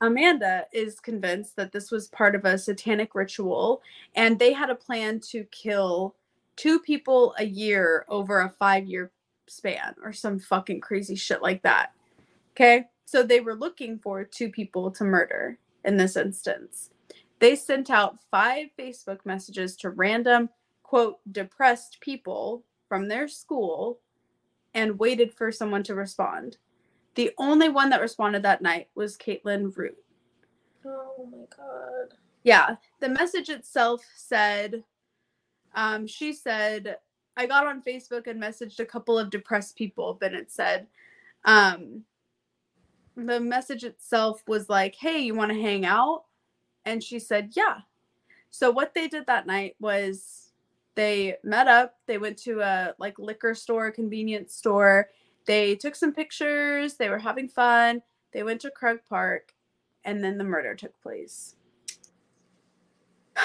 Amanda is convinced that this was part of a satanic ritual, and they had a plan to kill two people a year over a five year span or some fucking crazy shit like that. Okay. So they were looking for two people to murder in this instance. They sent out five Facebook messages to random, quote, depressed people from their school and waited for someone to respond. The only one that responded that night was Caitlin Root. Oh my god. Yeah, the message itself said, um, she said, I got on Facebook and messaged a couple of depressed people. Bennett said, um, the message itself was like, hey, you want to hang out? And she said, yeah. So what they did that night was they met up, they went to a like liquor store, convenience store. They took some pictures, they were having fun. They went to Krug Park and then the murder took place.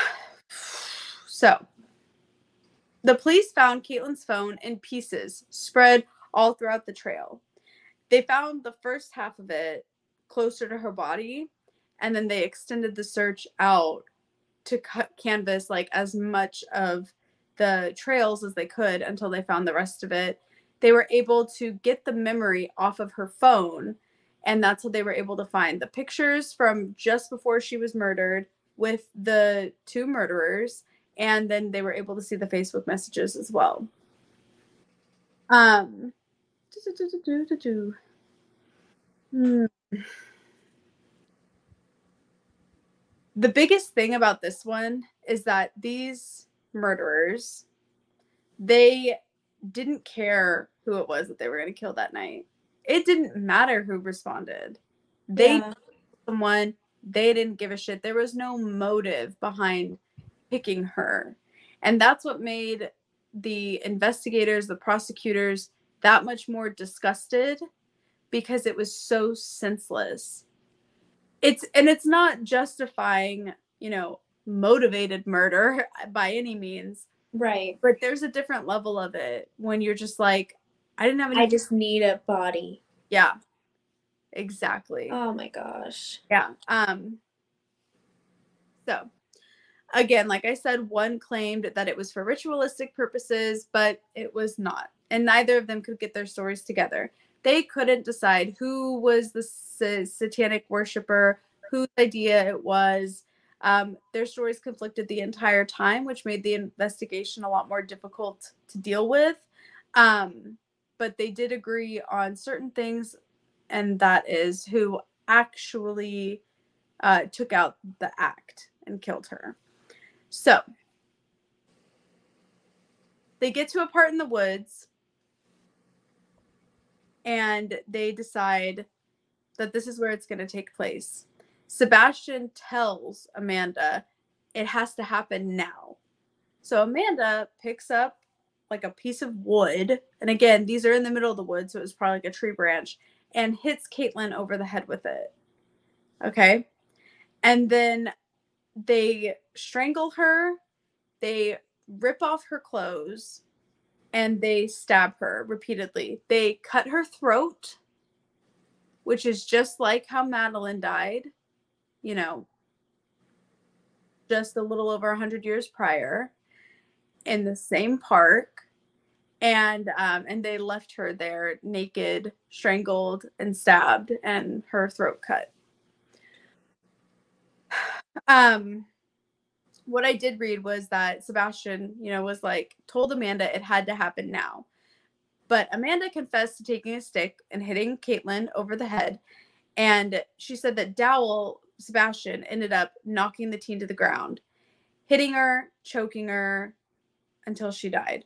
So, the police found Caitlin's phone in pieces spread all throughout the trail. They found the first half of it closer to her body, and then they extended the search out to cut canvas like as much of the trails as they could until they found the rest of it. They were able to get the memory off of her phone, and that's how they were able to find the pictures from just before she was murdered with the two murderers and then they were able to see the Facebook messages as well. Um. Hmm. The biggest thing about this one is that these murderers, they didn't care who it was that they were going to kill that night. It didn't matter who responded. They Yeah. someone they didn't give a shit. There was no motive behind picking her. And that's what made the investigators, the prosecutors, that much more disgusted because it was so senseless. It's and it's not justifying, you know, motivated murder by any means, Right. but there's a different level of it when you're just like, I didn't have any I just need a body. yeah. Exactly. Oh my gosh. Yeah. Um so again, like I said, one claimed that it was for ritualistic purposes, but it was not. And neither of them could get their stories together. They couldn't decide who was the sa- satanic worshiper, whose idea it was. Um, their stories conflicted the entire time, which made the investigation a lot more difficult to deal with. Um, but they did agree on certain things, and that is who actually uh, took out the act and killed her. So they get to a part in the woods and they decide that this is where it's going to take place. Sebastian tells Amanda it has to happen now. So Amanda picks up like a piece of wood, and again, these are in the middle of the woods, so it was probably like a tree branch, and hits Caitlin over the head with it. Okay. And then they strangle her, they rip off her clothes, and they stab her repeatedly. They cut her throat, which is just like how Madeline died. You know, just a little over 100 years prior in the same park and um, and they left her there naked strangled and stabbed and her throat cut. Um what i did read was that sebastian you know was like told amanda it had to happen now. But amanda confessed to taking a stick and hitting caitlin over the head and she said that dowell sebastian ended up knocking the teen to the ground hitting her choking her until she died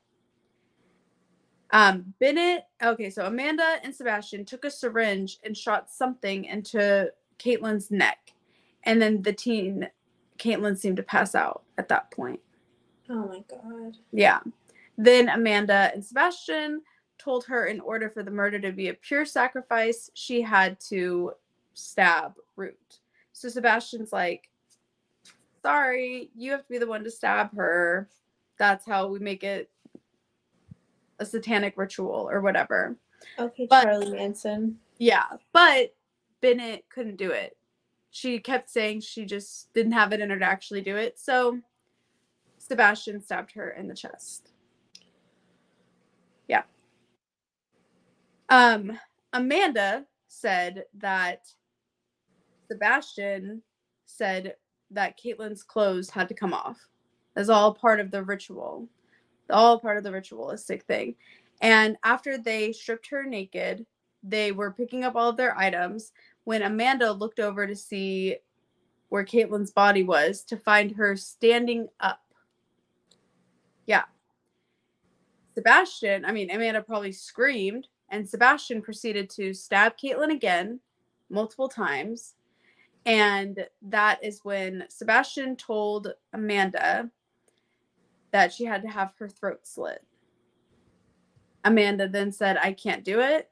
um, Bennett, okay, so Amanda and Sebastian took a syringe and shot something into Caitlin's neck. And then the teen, Caitlin seemed to pass out at that point. Oh my God. Yeah. Then Amanda and Sebastian told her in order for the murder to be a pure sacrifice, she had to stab Root. So Sebastian's like, sorry, you have to be the one to stab her. That's how we make it a satanic ritual or whatever. Okay, but, Charlie Manson. Yeah, but Bennett couldn't do it. She kept saying she just didn't have it in her to actually do it. So Sebastian stabbed her in the chest. Yeah. Um, Amanda said that Sebastian said that Caitlin's clothes had to come off as all part of the ritual all part of the ritualistic thing. And after they stripped her naked, they were picking up all of their items when Amanda looked over to see where Caitlin's body was to find her standing up. Yeah. Sebastian, I mean, Amanda probably screamed, and Sebastian proceeded to stab Caitlin again multiple times. And that is when Sebastian told Amanda that she had to have her throat slit. Amanda then said, I can't do it.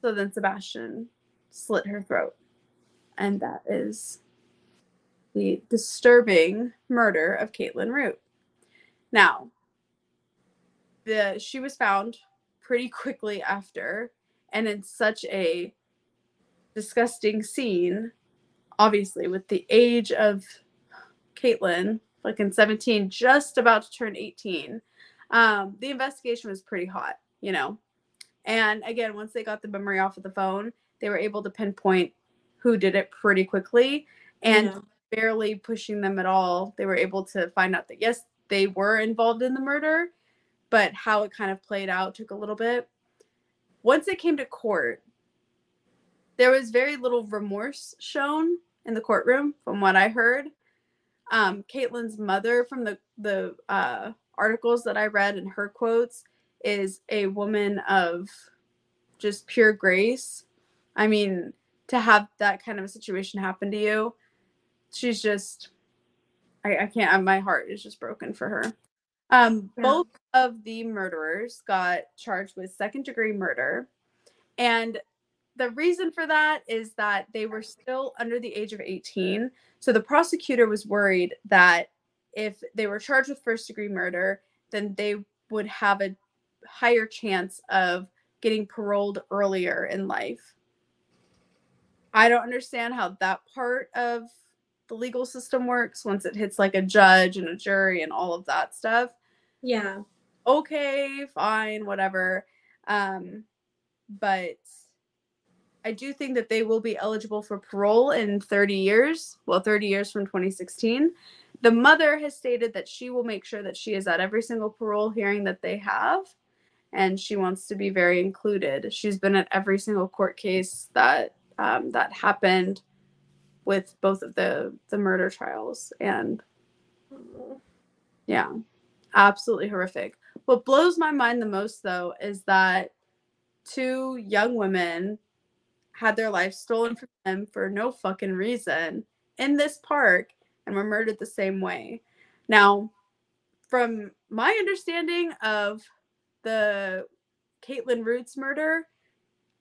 So then Sebastian slit her throat. And that is the disturbing murder of Caitlin Root. Now, the she was found pretty quickly after and in such a disgusting scene, obviously, with the age of Caitlin fucking 17, just about to turn 18. Um, the investigation was pretty hot, you know. And again, once they got the memory off of the phone, they were able to pinpoint who did it pretty quickly and yeah. barely pushing them at all. They were able to find out that yes, they were involved in the murder, but how it kind of played out took a little bit. Once it came to court, there was very little remorse shown in the courtroom from what I heard um, Caitlin's mother from the the uh, articles that I read and her quotes is a woman of just pure grace. I mean, to have that kind of a situation happen to you, she's just I, I can't my heart is just broken for her. Um, yeah. both of the murderers got charged with second degree murder. And the reason for that is that they were still under the age of 18. So the prosecutor was worried that if they were charged with first degree murder, then they would have a higher chance of getting paroled earlier in life. I don't understand how that part of the legal system works once it hits like a judge and a jury and all of that stuff. Yeah. Okay, fine, whatever. Um, but I do think that they will be eligible for parole in 30 years. Well, 30 years from 2016. The mother has stated that she will make sure that she is at every single parole hearing that they have, and she wants to be very included. She's been at every single court case that um, that happened with both of the the murder trials, and yeah, absolutely horrific. What blows my mind the most, though, is that two young women had their life stolen from them for no fucking reason in this park and were murdered the same way. Now, from my understanding of the Caitlin Roots murder,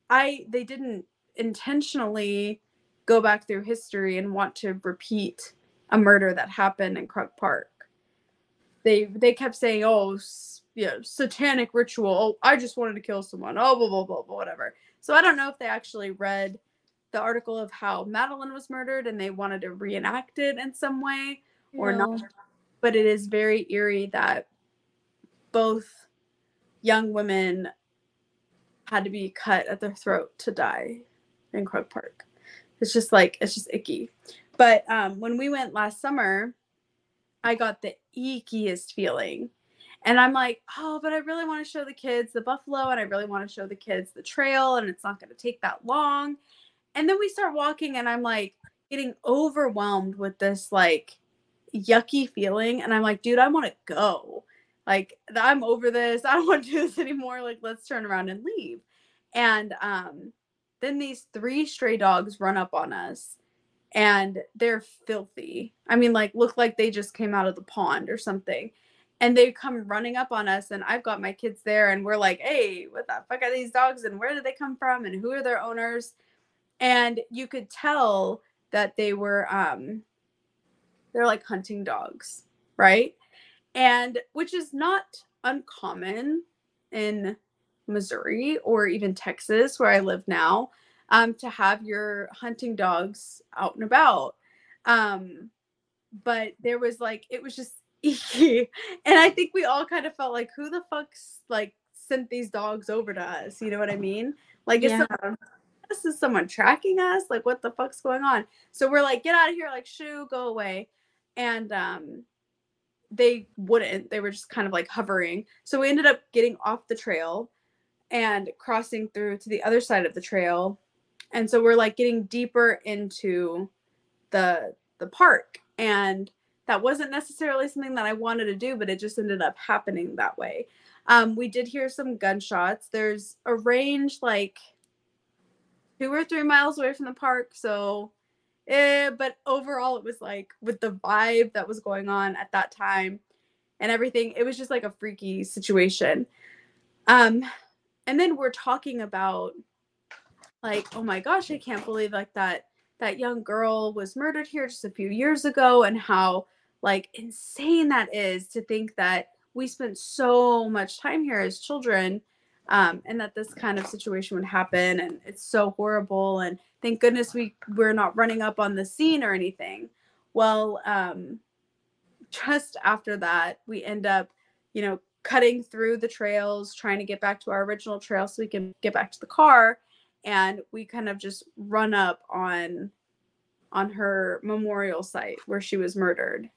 I they didn't intentionally go back through history and want to repeat a murder that happened in Krug Park. They they kept saying, "Oh, you know, satanic ritual. Oh, I just wanted to kill someone. Oh, blah blah blah, blah whatever." So I don't know if they actually read the article of how Madeline was murdered and they wanted to reenact it in some way, or Ew. not. But it is very eerie that both young women had to be cut at their throat to die in Krug Park. It's just like it's just icky. But um, when we went last summer, I got the ickiest feeling. And I'm like, oh, but I really want to show the kids the buffalo and I really want to show the kids the trail and it's not going to take that long. And then we start walking and I'm like getting overwhelmed with this like yucky feeling. And I'm like, dude, I want to go. Like, I'm over this. I don't want to do this anymore. Like, let's turn around and leave. And um, then these three stray dogs run up on us and they're filthy. I mean, like, look like they just came out of the pond or something. And they come running up on us, and I've got my kids there, and we're like, hey, what the fuck are these dogs, and where did they come from, and who are their owners? And you could tell that they were, um, they're like hunting dogs, right? And which is not uncommon in Missouri or even Texas, where I live now um, to have your hunting dogs out and about. Um, but there was like, it was just icky. And I think we all kind of felt like, who the fuck's like sent these dogs over to us? You know what I mean? Like, Yeah. is someone, this is someone tracking us? Like, what the fuck's going on? So we're like, get out of here, like, shoo, go away. And um, they wouldn't. They were just kind of like hovering. So we ended up getting off the trail and crossing through to the other side of the trail and so we're like getting deeper into the the park and that wasn't necessarily something that i wanted to do but it just ended up happening that way. Um, we did hear some gunshots. There's a range like two or three miles away from the park so eh, but overall it was like with the vibe that was going on at that time and everything it was just like a freaky situation. Um and then we're talking about like oh my gosh i can't believe like that that young girl was murdered here just a few years ago and how like insane that is to think that we spent so much time here as children um, and that this kind of situation would happen and it's so horrible and thank goodness we we're not running up on the scene or anything. Well um, just after that we end up you know cutting through the trails trying to get back to our original trail so we can get back to the car and we kind of just run up on on her memorial site where she was murdered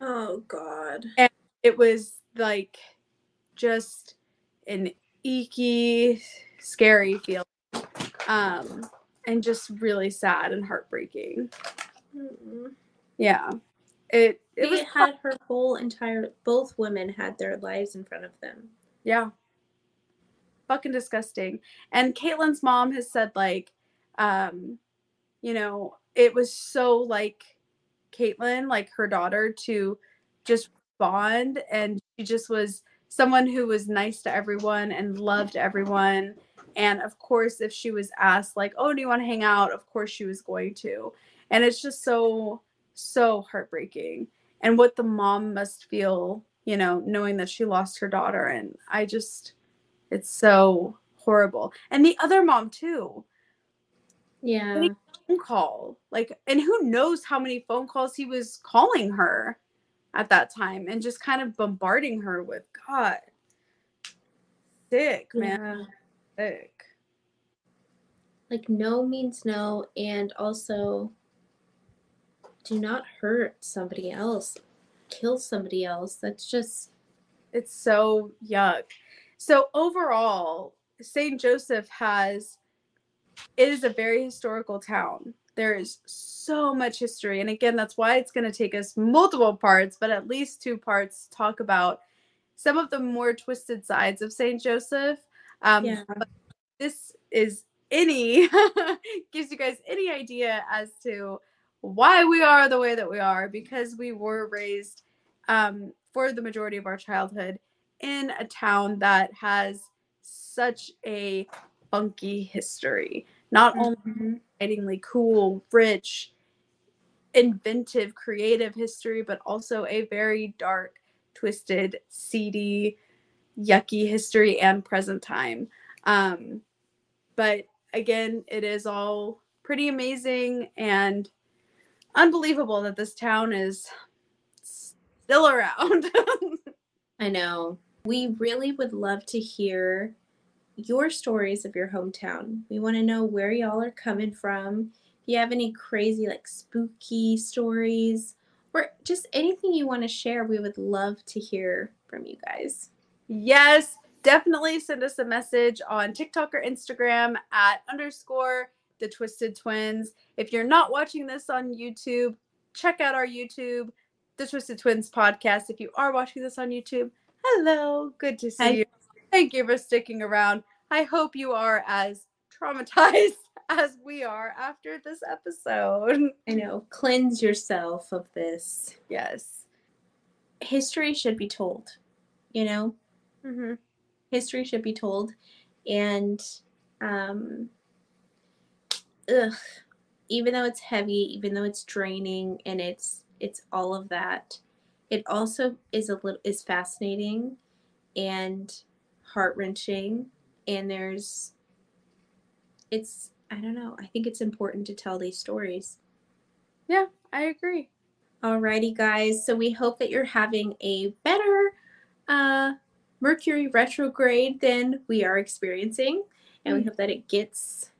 Oh God. it was like just an icky scary feeling um and just really sad and heartbreaking Mm-mm. yeah it it was had her whole entire. Both women had their lives in front of them. Yeah. Fucking disgusting. And Caitlin's mom has said, like, um, you know, it was so like Caitlin, like her daughter, to just bond. And she just was someone who was nice to everyone and loved everyone. And of course, if she was asked, like, oh, do you want to hang out? Of course, she was going to. And it's just so, so heartbreaking. And what the mom must feel, you know, knowing that she lost her daughter. And I just, it's so horrible. And the other mom, too Yeah. phone call. Like, and who knows how many phone calls he was calling her at that time and just kind of bombarding her with God. Sick, man. Yeah. Sick. Like no means no, and also do not hurt somebody else, kill somebody else. That's just It's so yuck. So overall, St. Joseph has it is a very historical town. There is so much history. And again, that's why it's going to take us multiple parts, but at least two parts to talk about some of the more twisted sides of St. Joseph. Um, yeah. this is any gives you guys any idea as to why we are the way that we are because we were raised um, for the majority of our childhood in a town that has such a funky history not only Mhm. excitingly cool rich inventive creative history but also a very dark twisted seedy yucky history and present time um, but again, it is all pretty amazing and unbelievable that this town is still around. I know. We really would love to hear your stories of your hometown. We want to know where y'all are coming from. If you have any crazy, like spooky stories or just anything you want to share, we would love to hear from you guys. yes, definitely send us a message on TikTok or Instagram at underscore the Twisted Twins. If you're not watching this on YouTube, check out our YouTube, the Twisted Twins podcast. If you are watching this on YouTube, hello, good to see Hi. you. Thank you for sticking around. I hope you are as traumatized as we are after this episode. I know. Cleanse yourself of this. Yes. History should be told, you know? Mm-hmm. history should be told and um ugh, even though it's heavy even though it's draining and it's it's all of that it also is a little is fascinating and heart-wrenching and there's it's i don't know i think it's important to tell these stories Yeah, I agree. Alrighty, guys. So we hope that you're having a better uh, Mercury retrograde than we are experiencing. And we Mm. hope that it gets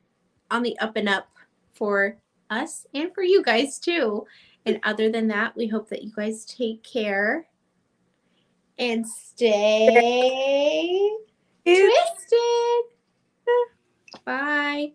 on the up and up for us and for you guys too. And other than that, we hope that you guys take care and stay twisted. Bye.